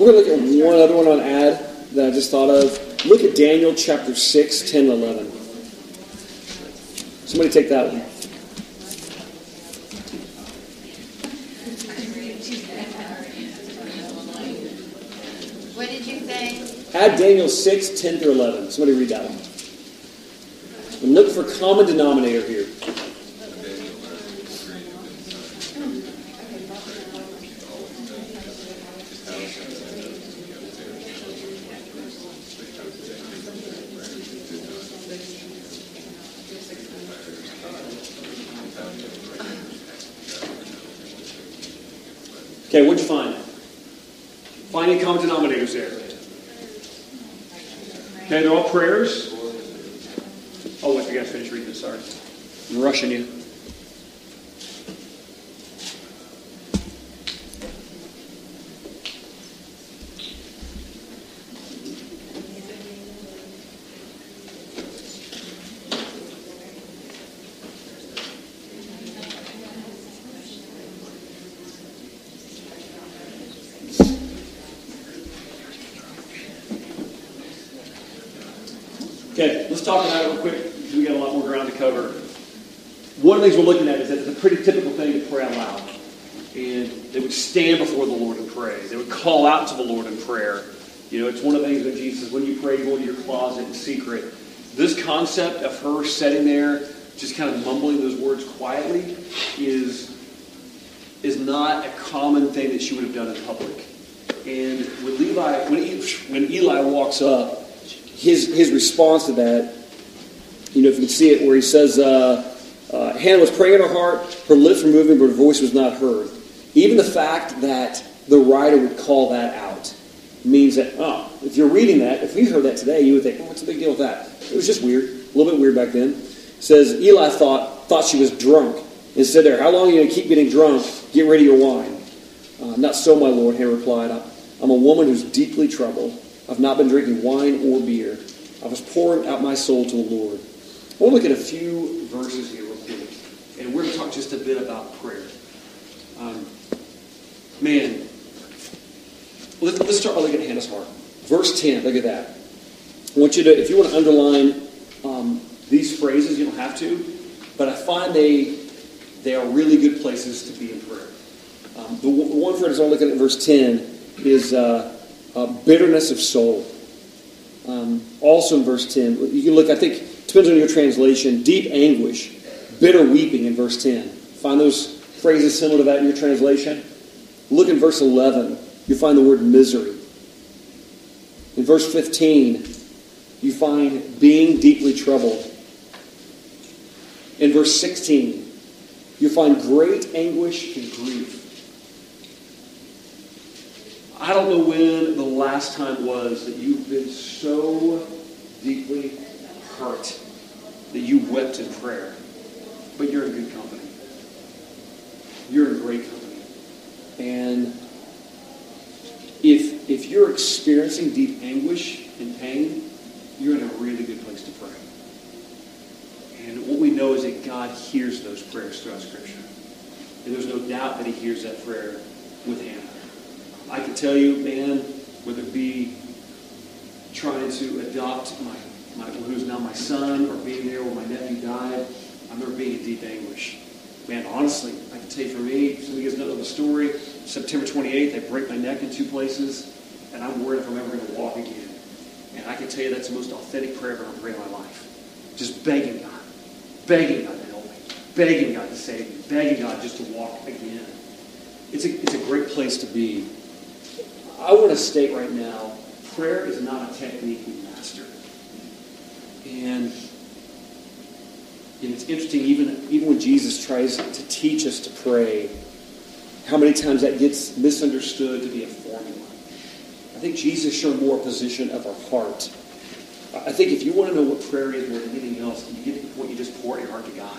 We're going to look at one other one on ad that I just thought of. Look at Daniel chapter 6, 10, 11. Somebody take that one. What did you say? Add Daniel 6, 10 through 11. Somebody read that one. And look for common denominator here. Okay, what'd you find? Finding common denominators there. Okay, they're all prayers. Oh, wait, you guys finish reading this, sorry. I'm rushing you. Okay, let's talk about it real quick because we got a lot more ground to cover. One of the things we're looking at is that it's a pretty typical thing to pray out loud. And they would stand before the Lord and pray. They would call out to the Lord in prayer. You know, it's one of the things that Jesus says, when you pray, go into your closet in secret. This concept of her sitting there, just kind of mumbling those words quietly, is, is not a common thing that she would have done in public. And when Levi, when, E- when Eli walks up, his his response to that, you know, if you can see it, where he says, uh, uh, Hannah was praying in her heart, her lips were moving, but her voice was not heard. Even the fact that the writer would call that out means that, oh, if you're reading that, if we heard that today, you would think, oh, what's the big deal with that? It was just weird, a little bit weird back then. It says Eli thought thought she was drunk and said there, how long are you going to keep getting drunk? Get rid of your wine. Uh, not so, my lord, Hannah replied. I'm a woman who's deeply troubled. I've not been drinking wine or beer. I was pouring out my soul to the Lord. I want to look at a few verses here and we're going to talk just a bit about prayer. Um, man, let's, let's start by looking at Hannah's heart. Verse 10, look at that. I want you to, if you want to underline um, these phrases, you don't have to, but I find they, they are really good places to be in prayer. Um, the, the, one phrase I want to look at in verse 10 is uh, uh, bitterness of soul. Um, also in verse 10, you can look, I think, depends on your translation, deep anguish, bitter weeping in verse 10. Find those phrases similar to that in your translation? Look in verse 11. You find the word misery. In verse 15, you find being deeply troubled. In verse 16, you find great anguish and grief. I don't know when the last time was that you've been so deeply hurt that you wept in prayer, but you're in good company. You're in great company. And if, if you're experiencing deep anguish and pain, you're in a really good place to pray. And what we know is that God hears those prayers throughout Scripture. And there's no doubt that he hears that prayer with Hannah. I can tell you, man, whether it be trying to adopt my, my who's now my son or being there when my nephew died, I remember being in deep anguish. Man, honestly, I can tell you for me, some of you guys know the story. September 28th, I break my neck in two places, and I'm worried if I'm ever going to walk again. And I can tell you that's the most authentic prayer I've ever prayed in my life. Just begging God, begging God to help me, begging God to save me, begging God just to walk again. It's a, it's a great place to be. I want to state right now, prayer is not a technique we master. And, and it's interesting, even, even when Jesus tries to teach us to pray, how many times that gets misunderstood to be a formula. I think Jesus showed more a position of our heart. I think if you want to know what prayer is more than anything else, you get point you just pour your heart to God.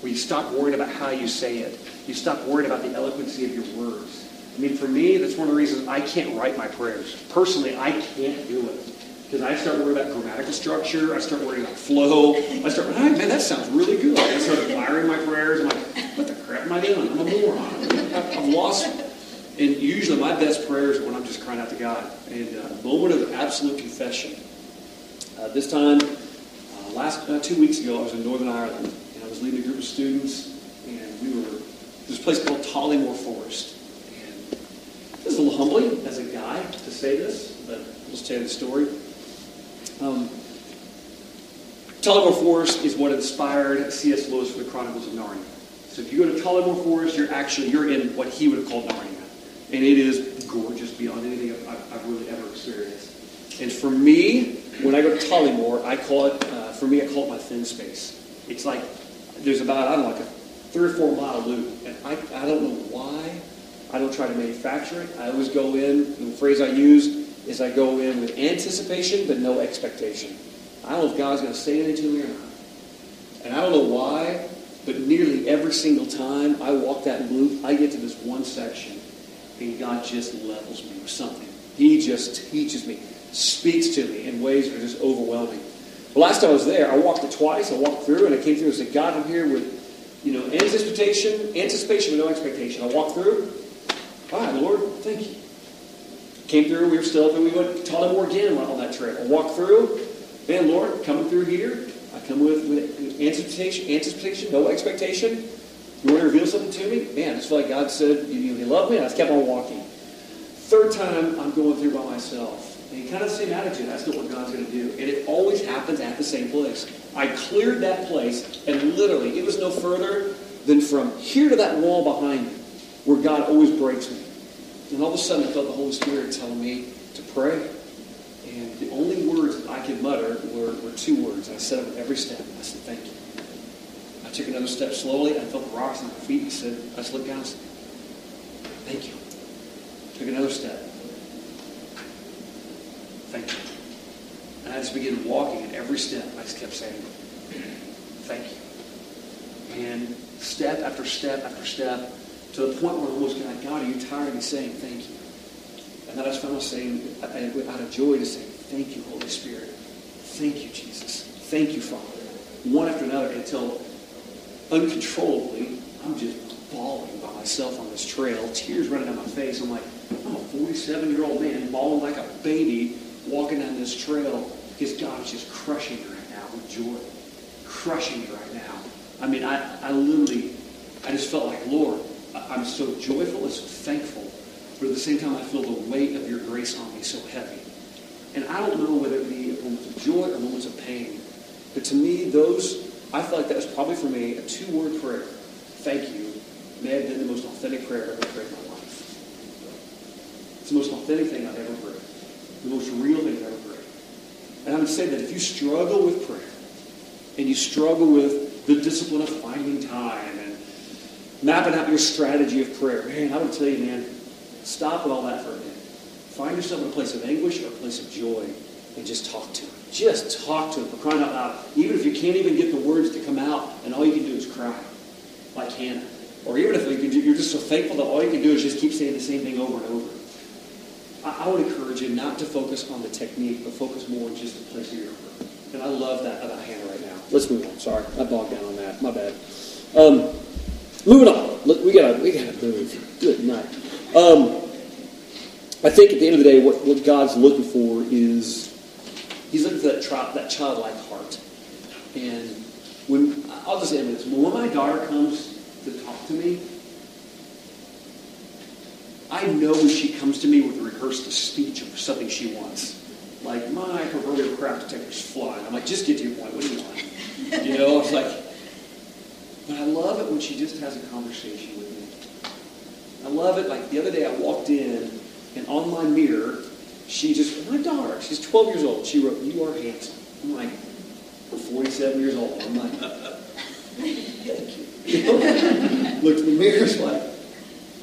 Where you stop worrying about how you say it. You stop worrying about the eloquency of your words. I mean, for me, that's one of the reasons I can't write my prayers. Personally, I can't do it. Because I start worrying about grammatical structure. I start worrying about flow. I start, man, that sounds really good. I start admiring my prayers. I'm like, what the crap am I doing? I'm a moron. I've lost. And usually my best prayers are when I'm just crying out to God. And a uh, moment of absolute confession. Uh, this time, uh, last uh, two weeks ago, I was in Northern Ireland. And I was leading a group of students. And we were, a place called Tollymore Forest. And this is a little humbling as a guy to say this, but I'll just tell you the story. Um, Tollymore Forest is what inspired C.S. Lewis for the Chronicles of Narnia. So if you go to Tollymore Forest, you're actually you're in what he would have called Narnia, and it is gorgeous beyond anything I've, I've really ever experienced. And for me, when I go to Tollymore, I call it uh, for me I call it my thin space. It's like there's about I don't know like a three or four mile loop, and I I don't know why I don't try to manufacture it. I always go in. The phrase I use is I go in with anticipation but no expectation. I don't know if God's going to say anything to me or not. And I don't know why, but nearly every single time I walk that loop, I get to this one section, and God just levels me with something. He just teaches me, speaks to me in ways that are just overwhelming. The last time I was there, I walked it twice. I walked through, and I came through and said, God, I'm here with, you know, anticipation, anticipation but no expectation. I walked through. Right, Lord, thank you. Came through, we were still, then we went, Tollymore again on that trail. Walked through, man, Lord, coming through here, I come with, with anticipation, anticipation, no expectation. You want to reveal something to me? Man, I just feel like God said you, you love me, and I just kept on walking. Third time, I'm going through by myself. And kind of the same attitude. That's not what God's going to do. And it always happens at the same place. I cleared that place, and literally, it was no further than from here to that wall behind me, where God always breaks me. And all of a sudden, I felt the Holy Spirit telling me to pray. And the only words that I could mutter were, were two words. I said them with every step. I said, thank you. I took another step slowly. I felt the rocks on my feet. I said, I just looked down and said, thank you. Took another step. Thank you. And I just began walking, and every step I just kept saying, thank you. And step after step after step, to the point where I almost got, God, are you tired of me saying thank you? And I just found myself saying, out of joy, to say, thank you, Holy Spirit. Thank you, Jesus. Thank you, Father. One after another until uncontrollably, I'm just bawling by myself on this trail, tears running down my face. I'm like, I'm a 47 year old man, bawling like a baby, walking down this trail because God is just crushing me right now with joy. Crushing me right now. I mean, I, I literally, I just felt like, Lord, I'm so joyful and so thankful, but at the same time, I feel the weight of your grace on me so heavy. And I don't know whether it be moments of joy or moments of pain, but to me, those, I felt like that was probably for me a two word prayer. Thank you. May have been the most authentic prayer I've ever prayed in my life. It's the most authentic thing I've ever prayed. The most real thing I've ever prayed. And I would say that if you struggle with prayer, and you struggle with the discipline of finding time mapping out your strategy of prayer, man, I would tell you, man, stop with all that for a minute. Find yourself in a place of anguish or a place of joy and just talk to him. Just talk to him for crying out loud. Even if you can't even get the words to come out and all you can do is cry, like Hannah. Or even if you're just so thankful that all you can do is just keep saying the same thing over and over. I would encourage you not to focus on the technique, but focus more on just the place of your heart. And I love that about Hannah right now. Let's move on. Sorry, I bogged down on that. My bad. Um, moving on. Look, we gotta we gotta move. Good night. Um, I think at the end of the day, what, what God's looking for is He's looking for that, tri- that childlike heart. And when I'll just end with this. When my daughter comes to talk to me, I know when she comes to me with a rehearsed speech of something she wants. Like, my proverbial craft detector's flying. I'm like, just get to your point. What do you want? You know, it's like, but I love it when she just has a conversation with me. I love it. Like the other day, I walked in, and on my mirror, she just, oh my daughter, she's 12 years old. She wrote, "You are handsome." I'm like, I'm 47 years old. I'm like, thank you. you know? Looked in the mirror, it's like,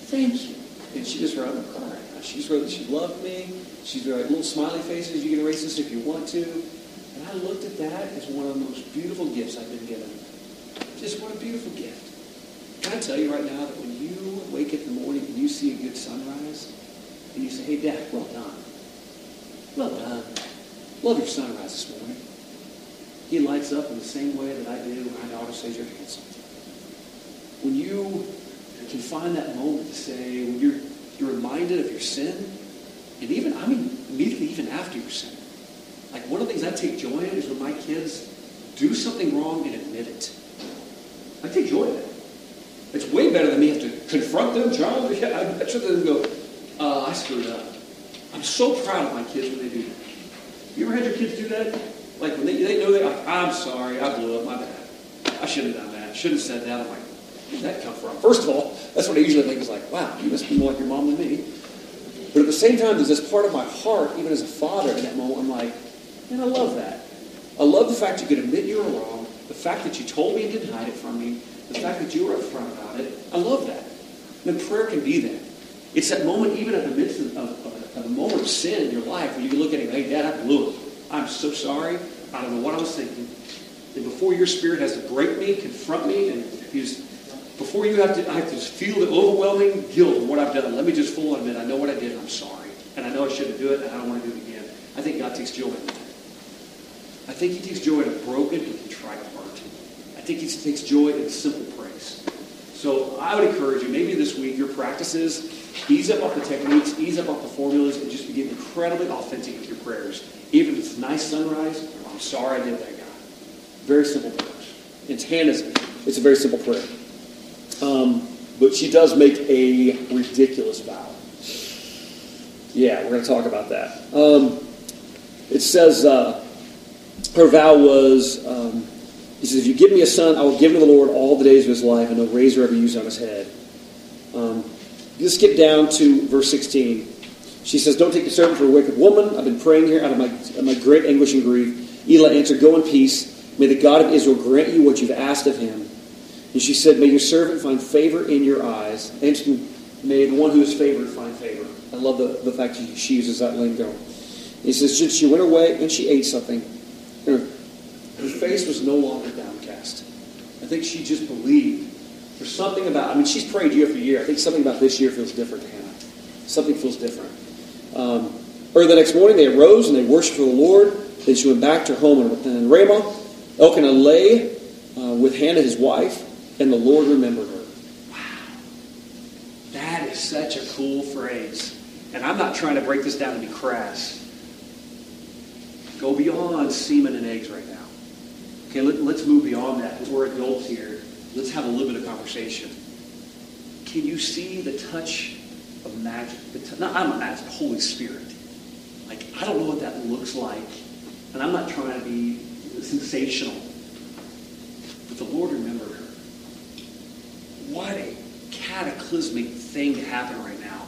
thank you. And she just wrote, I'm crying. She just wrote that she loved me. She's wrote little smiley faces. You can erase this if you want to. And I looked at that as one of the most beautiful gifts I've been given. Just what a beautiful gift. Can I tell you right now that when you wake up in the morning and you see a good sunrise, and you say, hey, Dad, well done. Well done. Love your sunrise this morning. He lights up in the same way that I do when my daughter says you're handsome. When you can find that moment to say, when you're, you're reminded of your sin, and even, I mean, immediately even after your sin. Like one of the things I take joy in is when my kids do something wrong and admit it. I take joy in that. It's way better than me have to confront them, John. I bet you them go, uh, I screwed up. I'm so proud of my kids when they do that. You ever had your kids do that? Like when they, they know they like, I'm sorry, I blew up, my bad. I shouldn't have done that. I shouldn't have said that. I'm like, where did that come from? First of all, that's what I usually think is like, wow, you must be more like your mom than me. But at the same time, there's this part of my heart, even as a father in that moment, I'm like, man, I love that. I love the fact you could admit you're wrong, the fact that you told me and didn't hide it from me, the fact that you were upfront about it. I love that. And prayer can be that. It's that moment, even in the midst of, of, of a moment of sin in your life, where you can look at him, hey, Dad, I blew it. I'm so sorry. I don't know what I was thinking. And before your spirit has to break me, confront me, and before you have to, I have to feel the overwhelming guilt of what I've done, let me just full on admit, I know what I did, and I'm sorry. And I know I shouldn't do it, and I don't want to do it again. I think God takes joy in that. I think he takes joy in a broken and contrite heart. I think he takes joy in simple praise. So I would encourage you, maybe this week, your practices, ease up off the techniques, ease up off the formulas, and just begin incredibly authentic with your prayers. Even if it's nice sunrise, I'm sorry I did that, God. Very simple prayers. It's Hannah's, it's a very simple prayer. Um, but she does make a ridiculous vow. Yeah, we're going to talk about that. Um, it says uh, her vow was, um, he says, if you give me a son, I will give him to the Lord all the days of his life, and no razor ever used on his head. Um, just skip down to verse 16. She says, Don't take the servant for a wicked woman. I've been praying here out of my, of my great anguish and grief. Eli answered, Go in peace. May the God of Israel grant you what you've asked of him. And she said, May your servant find favor in your eyes. And may the one who is favored find favor. I love the, the fact that she uses that lingo. He says, She went away and she ate something. Her, her face was no longer downcast. I think she just believed. There's something about, I mean, she's prayed year after year. I think something about this year feels different to Hannah. Something feels different. Um, early the next morning, they arose and they worshipped the Lord. Then she went back to her home and in Ramah. Elkanah lay uh, with Hannah, his wife, and the Lord remembered her. Wow. That is such a cool phrase. And I'm not trying to break this down to be crass. Go beyond semen and eggs right now. Okay, let, us move beyond that. We're adults here. Let's have a little bit of conversation. Can you see the touch of magic? T- not, I'm magic, Holy Spirit. Like, I don't know what that looks like. And I'm not trying to be sensational. But the Lord remembered her. What a cataclysmic thing to happen right now.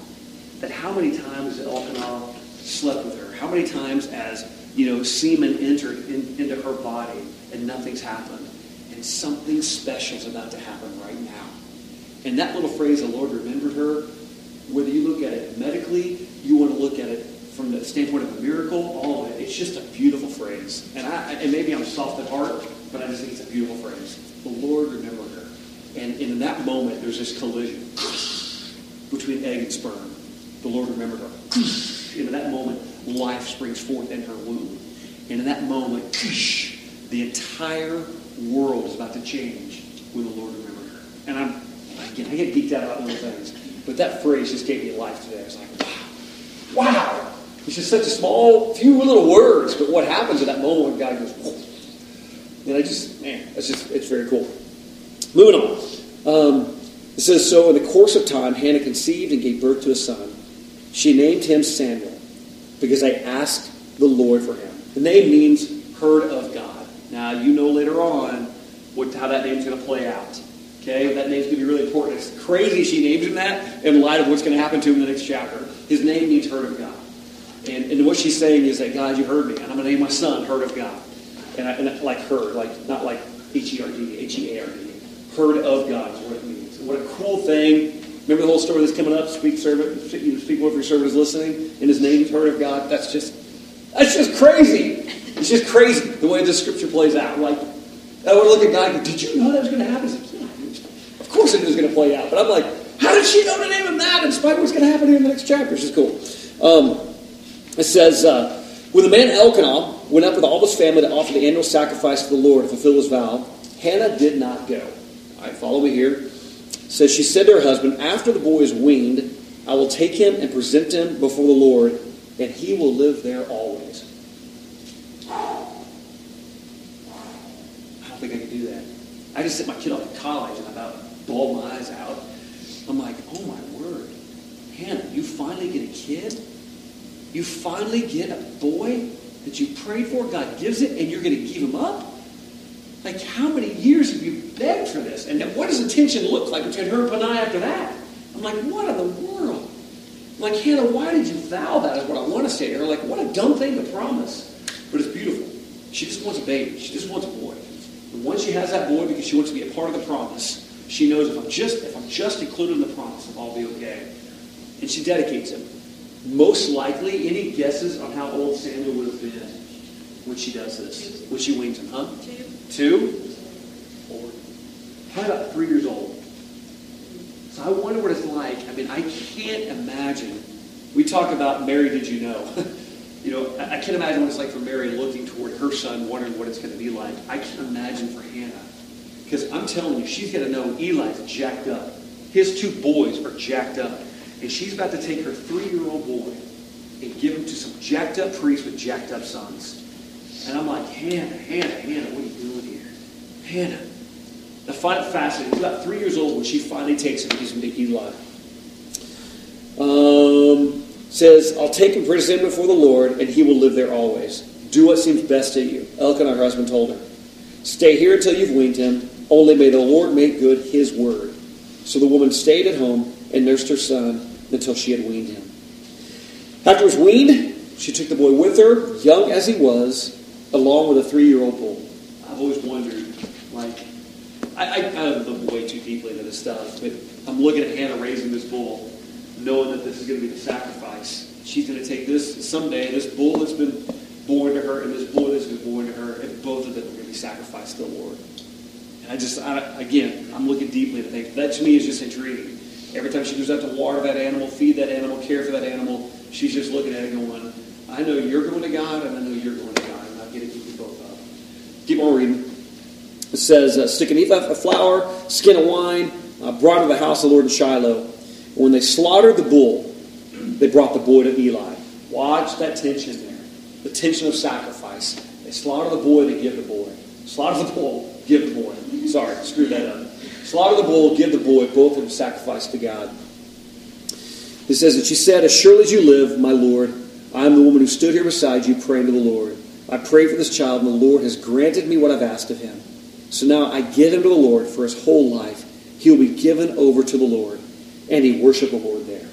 That how many times Elkanah slept with her? How many times as you know semen entered in, into her body and nothing's happened? And something special is about to happen right now. And that little phrase, the Lord remembered her, whether you look at it medically, you want to look at it from the standpoint of a miracle, all of it. It's just a beautiful phrase. And I and maybe I'm soft at heart, but I just think it's a beautiful phrase. The Lord remembered her. And, in that moment, there's this collision between egg and sperm. The Lord remembered her. In that moment, life springs forth in her womb. And in that moment, the entire world is about to change when the Lord remembered her. And I'm, I get geeked out about little things. But that phrase just gave me life today. I was like, wow. Wow. It's just such a small, few little words, but what happens in that moment when God goes, Whoa. and I just, man, that's just, it's very cool. Moving on. Um, it says, So in the course of time, Hannah conceived and gave birth to a son. She named him Samuel because I asked the Lord for him. The name means heard of God. Now, you know later on what, how that name's going to play out. Okay, that name's going to be really important. It's crazy she names him that in light of what's going to happen to him in the next chapter. His name means heard of God. And, and what she's saying is that, God, you heard me, and I'm going to name my son Heard of God. And, I, and like heard, like not like H-E-R-D, H-E-A-R-D. Heard of God is what it means. What a cool thing. Remember the whole story that's coming up? Speak servant, you speak what your servant is listening, and his name is heard of God. That's just, that's just crazy. It's just crazy the way this scripture plays out. Like, I would look at God and go, did you know that was going to happen? Of course it was going to play out. But I'm like, how did she know the name of that in spite of what's going to happen here in the next chapter? It's just cool. Um, it says, uh, when the man Elkanah went up with all his family to offer the annual sacrifice to the Lord to fulfill his vow, Hannah did not go. All right, follow me here. Says, she said to her husband, after the boy is weaned, I will take him and present him before the Lord, and he will live there always. I don't think I can do that. I just sent my kid off to college and I about bawled my eyes out. I'm like, oh my word. Hannah, you finally get a kid? You finally get a boy that you prayed for, God gives it, and you're going to give him up? Like, how many years have you begged for this? And what does the tension look like between her and Peninnah after that? I'm like, what in the world? I'm like, Hannah, why did you vow that? Is what I want to say to her. Like, what a dumb thing to promise. But it's beautiful. She just wants a baby. She just wants a boy. And once she has that boy, because she wants to be a part of the promise, she knows if I'm just if I'm just included in the promise, I'll be okay. And she dedicates him. Most likely, any guesses on how old Samuel would have been when she does this? When she weans him, huh? Two. Two? Four. Probably about three years old. So I wonder what it's like. I mean, I can't imagine. We talk about Mary, did you know? you know, I, I can't imagine what it's like for Mary looking toward her son, wondering what it's going to be like. I can't imagine for Hannah. Because I'm telling you, she's going to know Eli's jacked up. His two boys are jacked up. And she's about to take her three-year-old boy and give him to some jacked up priests with jacked up sons. And I'm like, Hannah, Hannah, Hannah, what are you doing here? Hannah. The find it fascinating. He's about three years old when she finally takes him to Eli. Um, says, I'll take him present him before the Lord, and he will live there always. Do what seems best to you. Elkanah, her husband, told her. Stay here until you've weaned him. Only may the Lord make good his word. So the woman stayed at home and nursed her son until she had weaned him. After he was weaned, she took the boy with her, young as he was, along with a three-year-old bull. I've always wondered, like, I, I, I look way too deeply into this stuff, but I'm looking at Hannah raising this bull, knowing that this is going to be the sacrifice. She's going to take this someday, this bull that's been born to her, and this boy that's been born to her, and both of them are going to be sacrificed to the Lord. And I just, I, again, I'm looking deeply into things. That to me is just intriguing. Every time she goes out to water that animal, feed that animal, care for that animal, she's just looking at it going, I know you're going to God, and I know you're going to God, and I'm going to keep you both up. Keep on reading. It says, uh, stick an ephah of flour, skin of wine, uh, brought to the house of the Lord in Shiloh. And When they slaughtered the bull, they brought the boy to Eli. Watch that tension there. The tension of sacrifice. They slaughter the boy, they give the boy. Slaughter the bull, give the boy. Sorry, screwed that up. Slaughter the bull, give the boy, both of them sacrifice to God. It says that she said, As surely as you live, my Lord, I am the woman who stood here beside you praying to the Lord. I prayed for this child, and the Lord has granted me what I've asked of him. So now I give him to the Lord for his whole life. He will be given over to the Lord. And he worship the Lord there.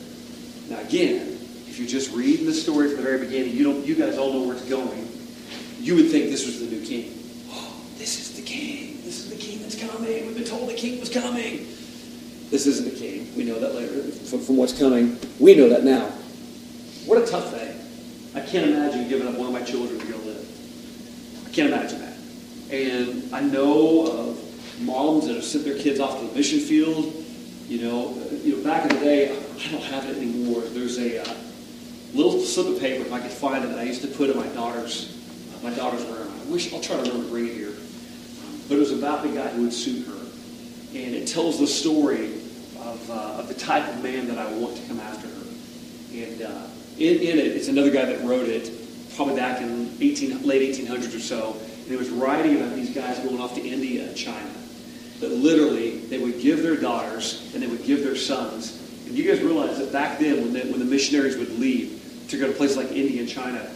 Now again, if you're just reading the story from the very beginning, you don't you guys all know where it's going. You would think this was the new king. Oh, this is the king. This is the king that's coming. We've been told the king was coming. This isn't the king. We know that later from, from what's coming. We know that now. What a tough thing. I can't imagine giving up one of my children to go live. I can't imagine that. And I know of moms that have sent their kids off to the mission field. You know, you know, back in the day, I don't have it anymore. There's a uh, little slip of paper, if I could find it, that I used to put in my daughter's uh, my daughter's room. I wish I'll try to remember to bring it here. But it was about the guy who would suit her, and it tells the story of, uh, of the type of man that I want to come after her. And uh, in, in it, it's another guy that wrote it, probably back in 18, late 1800s or so, and he was writing about these guys going off to India and China. That literally they would give their daughters and they would give their sons. And you guys realize that back then, when the, when the missionaries would leave to go to places like India and China,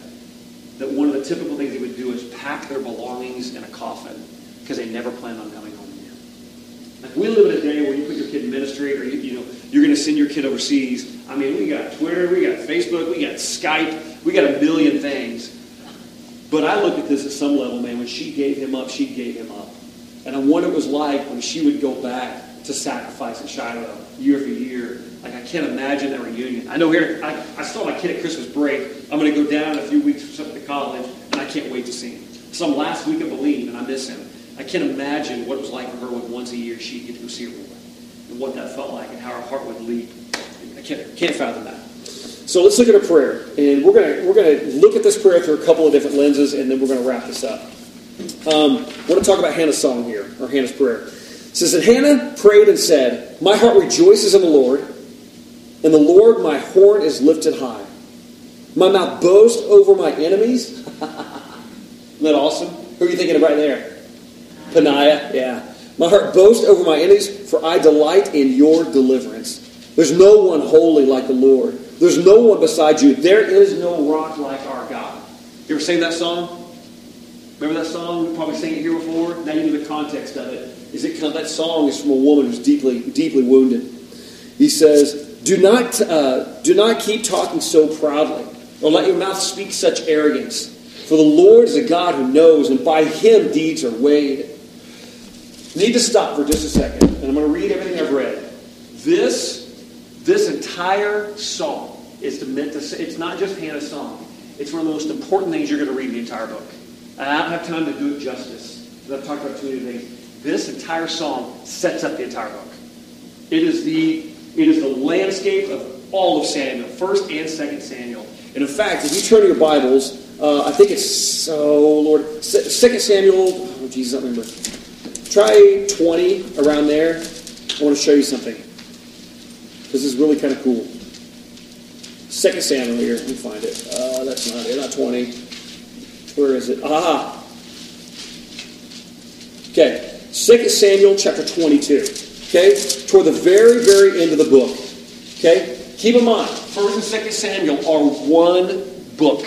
that one of the typical things they would do is pack their belongings in a coffin because they never planned on coming home again. Like we live in a day where you put your kid in ministry or you, you know you're going to send your kid overseas. I mean, we got Twitter, we got Facebook, we got Skype, we got a million things. But I look at this at some level, man. When she gave him up, she gave him up. And I wonder what it was like when she would go back to sacrifice in Shiloh year after year. Like, I can't imagine that reunion. I know here, I, I saw my kid at Christmas break. I'm going to go down in a few weeks for something to college, and I can't wait to see him. Some last week of Believe, and I miss him. I can't imagine what it was like for her when once a year she'd get to go see her boy, and what that felt like, and how her heart would leap. I can't, can't fathom that. So let's look at a prayer, and we're gonna we're gonna look at this prayer through a couple of different lenses, and then we're gonna wrap this up. Um, I want to talk about Hannah's song here, or Hannah's prayer. It says that Hannah prayed and said, "My heart rejoices in the Lord, and the Lord my horn is lifted high. My mouth boasts over my enemies." Isn't that awesome? Who are you thinking of right there? Peninnah, yeah. My heart boasts over my enemies, for I delight in your deliverance. There's no one holy like the Lord. There's no one beside you. There is no rock like our God. You ever sing that song? Remember that song? We probably sang it here before. Now you know the context of it. Is it kind of, that song is from a woman who's deeply, deeply wounded. He says, "Do not, uh, do not keep talking so proudly, or let your mouth speak such arrogance. For the Lord is a God who knows, and by Him deeds are weighed." Need to stop for just a second, and I'm going to read everything I've read. This, this entire song is meant to say, it's not just Hannah's song. It's one of the most important things you're going to read in the entire book. And I don't have time to do it justice, because I've talked about too many things. This entire song sets up the entire book. It is the, it is the landscape of all of Samuel, first and second Samuel. And in fact, if you turn to your Bibles, uh, I think it's, oh Lord, second Samuel, oh Jesus, I remember. Try 20 around there. I want to show you something. This is really kind of cool. Second Samuel here. Let me find it. Uh, that's not it. Not 20. Where is it? Aha. Okay. Second Samuel chapter 22. Okay? Toward the very, very end of the book. Okay? Keep in mind, First and Second Samuel are one book.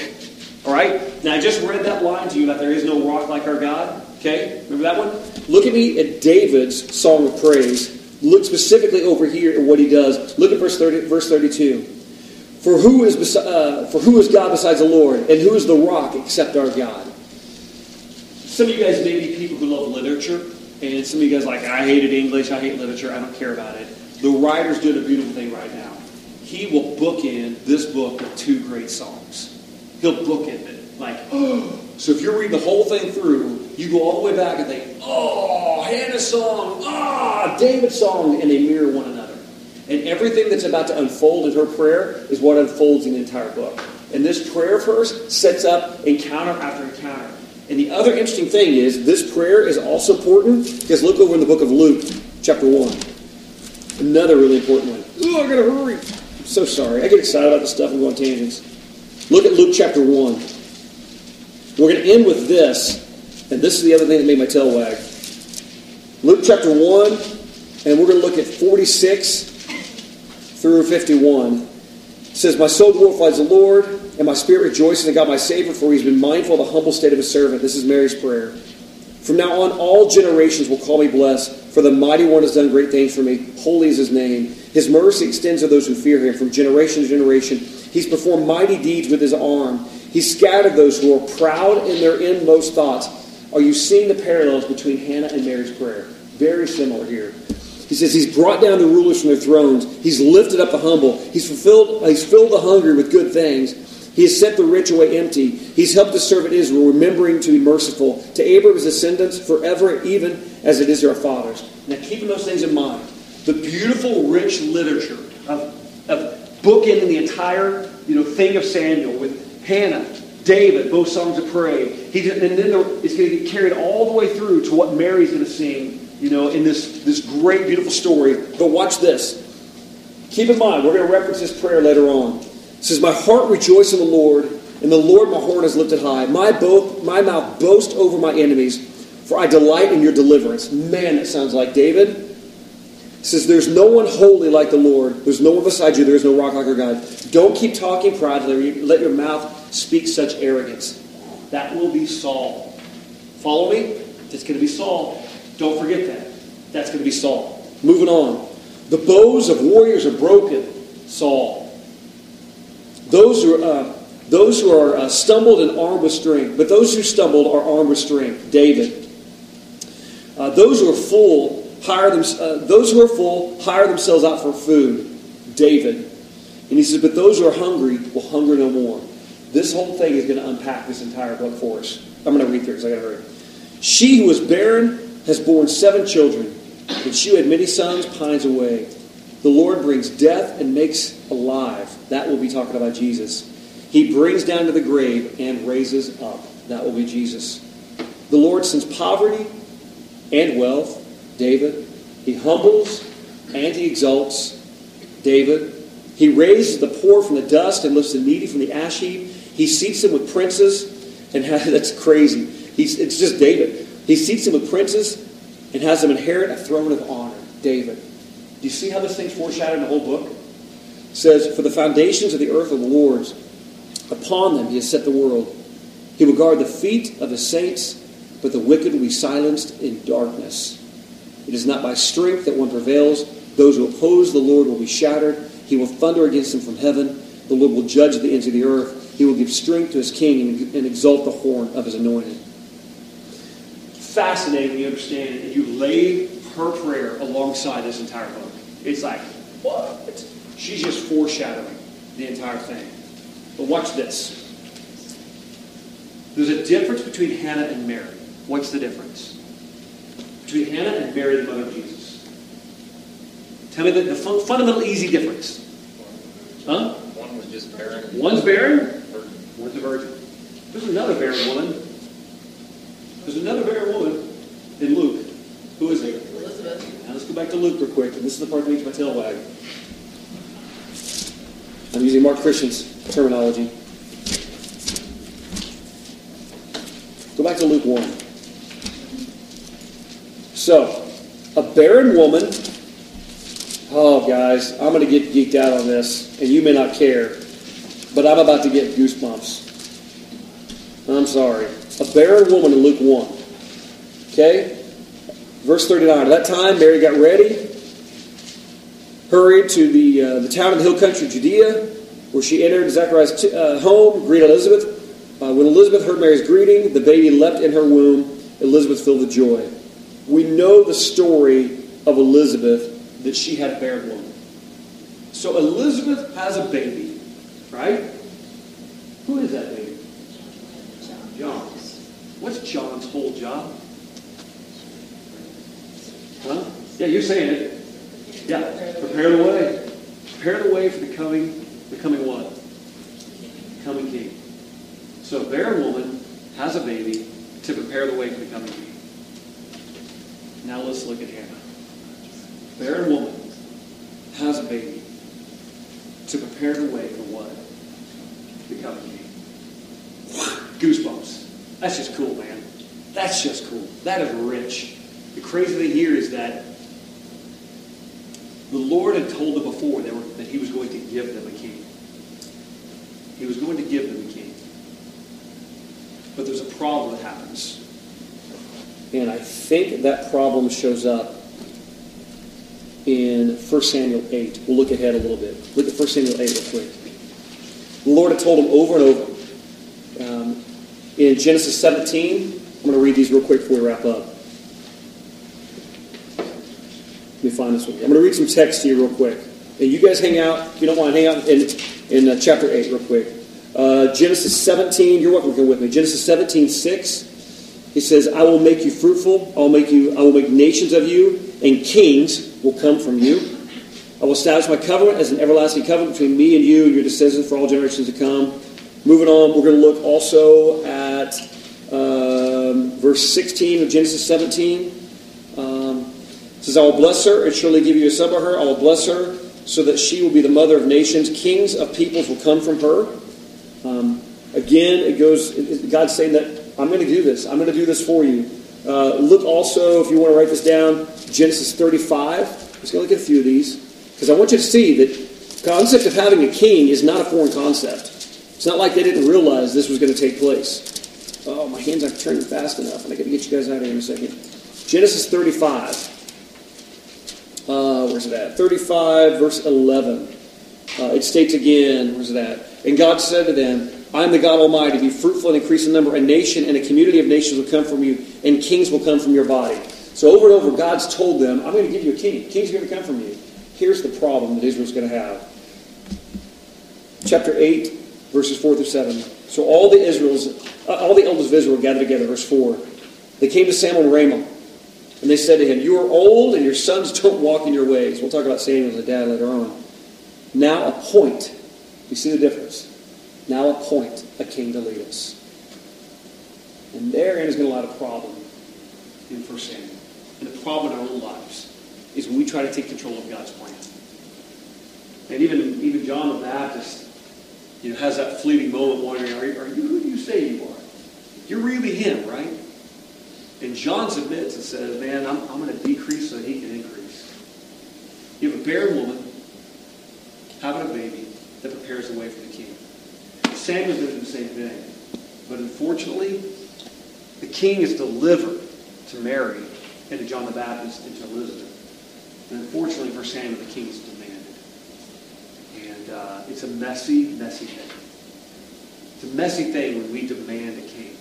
All right? Now, I just read that line to you about there is no rock like our God. Okay? Remember that one? Look at me at David's song of praise. Look specifically over here at what he does. Look at verse 30, verse 32. For who is uh, for who is God besides the Lord, and who is the rock except our God? Some of you guys may be people who love literature, and some of you guys like I hated English, I hate literature, I don't care about it. The writer's doing a beautiful thing right now. He will bookend this book with two great songs. He'll bookend it like, oh. So if you're reading the whole thing through, you go all the way back and think, oh, Hannah's song, ah, David's song, and they mirror one another. And everything that's about to unfold in her prayer is what unfolds in the entire book. And this prayer verse sets up encounter after encounter. And the other interesting thing is, this prayer is also important because look over in the book of Luke, chapter 1. Another really important one. Oh, I gotta hurry. I'm so sorry. I get excited about this stuff and go on tangents. Look at Luke chapter 1. We're going to end with this, and this is the other thing that made my tail wag. Luke chapter 1, and we're going to look at 46 through 51. It says, My soul glorifies the Lord, and my spirit rejoices in God my Savior, for he's been mindful of the humble state of his servant. This is Mary's prayer. From now on, all generations will call me blessed, for the mighty one has done great things for me. Holy is his name. His mercy extends to those who fear him from generation to generation. He's performed mighty deeds with his arm. He's scattered those who are proud in their inmost thoughts. Are you seeing the parallels between Hannah and Mary's prayer? Very similar here. He says he's brought down the rulers from their thrones. He's lifted up the humble. He's fulfilled. He's filled the hungry with good things. He has set the rich away empty. He's helped the servant Israel, remembering to be merciful to Abraham's descendants forever, even as it is to our fathers. Now, keeping those things in mind, the beautiful, rich literature of, of bookending the entire you know thing of Samuel with Hannah, David, both songs of praise. He and then it's going to get carried all the way through to what Mary's going to sing. You know, in this this great, beautiful story. But watch this. Keep in mind, we're going to reference this prayer later on. It says, My heart rejoices in the Lord, and the Lord my horn is lifted high. My, bo- my mouth boasts over my enemies, for I delight in your deliverance. Man, that sounds like David. Says, There's no one holy like the Lord. There's no one beside you. There is no rock like our God. Don't keep talking proudly. Let your mouth speak such arrogance. That will be Saul. Follow me? It's going to be Saul. Don't forget that. That's going to be Saul. Moving on. The bows of warriors are broken. Saul. Those who, uh, those who are uh, stumbled and armed with strength, but those who stumbled are armed with strength. David. Uh, those who are full hire them. Uh, those who are full hire themselves out for food. David. And he says, but those who are hungry will hunger no more. This whole thing is going to unpack this entire book for us. I'm going to read through because I got to hurry. She who was barren has borne seven children, and she who had many sons pines away. The Lord brings death and makes alive. That will be talking about Jesus. He brings down to the grave and raises up. That will be Jesus. The Lord sends poverty and wealth. David. He humbles and he exalts. David. He raises the poor from the dust and lifts the needy from the ash heap. He seats them with princes, and has, that's crazy. He's, it's just David. He seats them with princes and has them inherit a throne of honor. David. Do you see how this thing's foreshadowed in the whole book? It says, For the foundations of the earth are the Lord's. Upon them he has set the world. He will guard the feet of his saints, but the wicked will be silenced in darkness. It is not by strength that one prevails. Those who oppose the Lord will be shattered. He will thunder against them from heaven. The Lord will judge the ends of the earth. He will give strength to his king and exalt the horn of his anointed. Fascinating you understand it and you lay her prayer alongside this entire book. It's like, what? She's just foreshadowing the entire thing. But watch this. There's a difference between Hannah and Mary. What's the difference? Between Hannah and Mary, the mother of Jesus. Tell me the, the fun, fundamental easy difference. Huh? One was just barren. One's barren, one's a virgin. There's another barren woman. There's another barren woman in Luke. Who is it? Elizabeth. Now let's go back to Luke real quick, and this is the part that makes my tail wag. I'm using Mark Christian's terminology. Go back to Luke 1. So, a barren woman. Oh, guys, I'm going to get geeked out on this, and you may not care, but I'm about to get goosebumps. I'm sorry. A barren woman in Luke 1. Okay? Verse 39. At that time, Mary got ready, hurried to the, uh, the town in the hill country of Judea, where she entered Zechariah's t- uh, home, greeted Elizabeth. Uh, when Elizabeth heard Mary's greeting, the baby leapt in her womb. Elizabeth filled with joy. We know the story of Elizabeth that she had a barren woman. So Elizabeth has a baby, right? Who is that baby? John. What's John's whole job? Huh? Yeah, you're saying it. Yeah. Prepare the way. Prepare the way for the coming, the coming what? Coming king. So a barren woman has a baby to prepare the way for the coming king. Now let's look at Hannah. Barren woman has a baby to prepare the way for what? The coming king. Goosebumps. That's just cool, man. That's just cool. That is rich. The crazy thing here is that the Lord had told them before that, were, that He was going to give them a king. He was going to give them a king. But there's a problem that happens. And I think that problem shows up in 1 Samuel 8. We'll look ahead a little bit. Look at 1 Samuel 8 real quick. The Lord had told him over and over. Um, in Genesis 17, I'm going to read these real quick before we wrap up. Let me find this one. I'm going to read some text to you real quick. And you guys hang out, if you don't want to hang out in, in uh, chapter 8 real quick. Uh, Genesis 17, you're welcome to come with me. Genesis 17, 6. He says, I will make you fruitful, I will make you, I will make nations of you, and kings will come from you. I will establish my covenant as an everlasting covenant between me and you and your descendants for all generations to come. Moving on, we're going to look also at um, verse 16 of Genesis 17. Um, says, I will bless her and surely give you a son by her. I will bless her so that she will be the mother of nations. Kings of peoples will come from her. Um, again, it goes, God's saying that I'm going to do this. I'm going to do this for you. Uh, look also, if you want to write this down, Genesis 35. I'm just going to look at a few of these because I want you to see that concept of having a king is not a foreign concept. It's not like they didn't realize this was going to take place. Oh, my hands aren't turning fast enough, and I got to get you guys out of here in a second. Genesis 35. Uh, where's it at? 35, verse 11. Uh, it states again, where's it at? And God said to them, I am the God Almighty. Be fruitful and increase in number. A nation and a community of nations will come from you, and kings will come from your body. So over and over, God's told them, I'm going to give you a king. Kings are going to come from you. Here's the problem that Israel's going to have. Chapter 8, verses 4 through 7. So all the Israel's, uh, all the elders of Israel gathered together, verse 4. They came to Samuel in Ramah, and they said to him, You are old, and your sons don't walk in your ways. We'll talk about Samuel as a dad later on. Now appoint. You see the difference? Now appoint a king to lead us. And therein going to a lot of problem in 1 Samuel. And the problem in our own lives is when we try to take control of God's plan. And even, even John the Baptist you know, has that fleeting moment wondering, are you, are you who do you say you are? You're really him, right? And John submits and says, man, I'm, I'm going to decrease so he can increase. You have a barren woman having a baby that prepares the way for the king. To do the same thing. But unfortunately, the king is delivered to Mary and to John the Baptist and to Elizabeth. And unfortunately for Samuel, the king is demanded. And uh, it's a messy, messy thing. It's a messy thing when we demand a king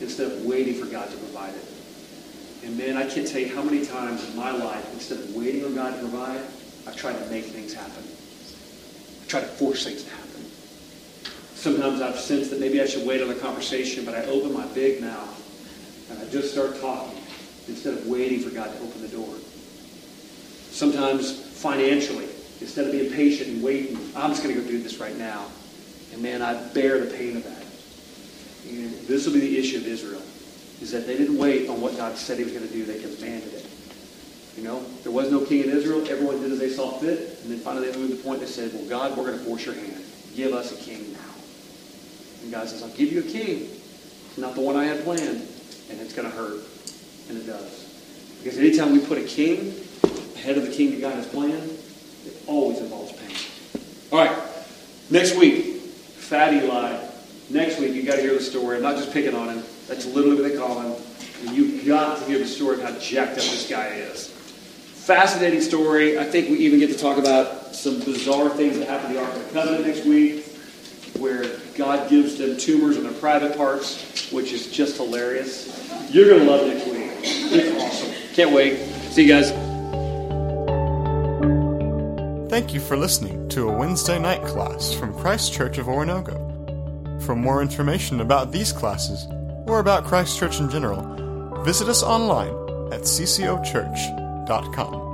instead of waiting for God to provide it. And man, I can't tell you how many times in my life, instead of waiting on God to provide, I've tried to make things happen. I've tried to force things to happen. Sometimes I've sensed that maybe I should wait on a conversation, but I open my big mouth and I just start talking instead of waiting for God to open the door. Sometimes financially, instead of being patient and waiting, I'm just going to go do this right now. And man, I bear the pain of that. And this will be the issue of Israel, is that they didn't wait on what God said he was going to do. They demanded it. You know, there was no king in Israel. Everyone did as they saw fit. And then finally they moved to the point they said, well, God, we're going to force your hand. Give us a king now. And God says, I'll give you a king. Not the one I had planned. And it's going to hurt. And it does. Because anytime we put a king ahead of the king that God has planned, it always involves pain. All right. Next week, Fat Eli. Next week, you got to hear the story. I'm not just picking on him. That's literally what they call him. And you've got to hear the story of how jacked up this guy is. Fascinating story. I think we even get to talk about some bizarre things that happen in the Ark of the Covenant next week, where God gives them tumors in their private parts, which is just hilarious. You're going to love next week. It's awesome. Can't wait. See you guys. Thank you for listening to a Wednesday night class from Christ Church of Oronogo. For more information about these classes or about Christ Church in general, visit us online at ccochurch.com.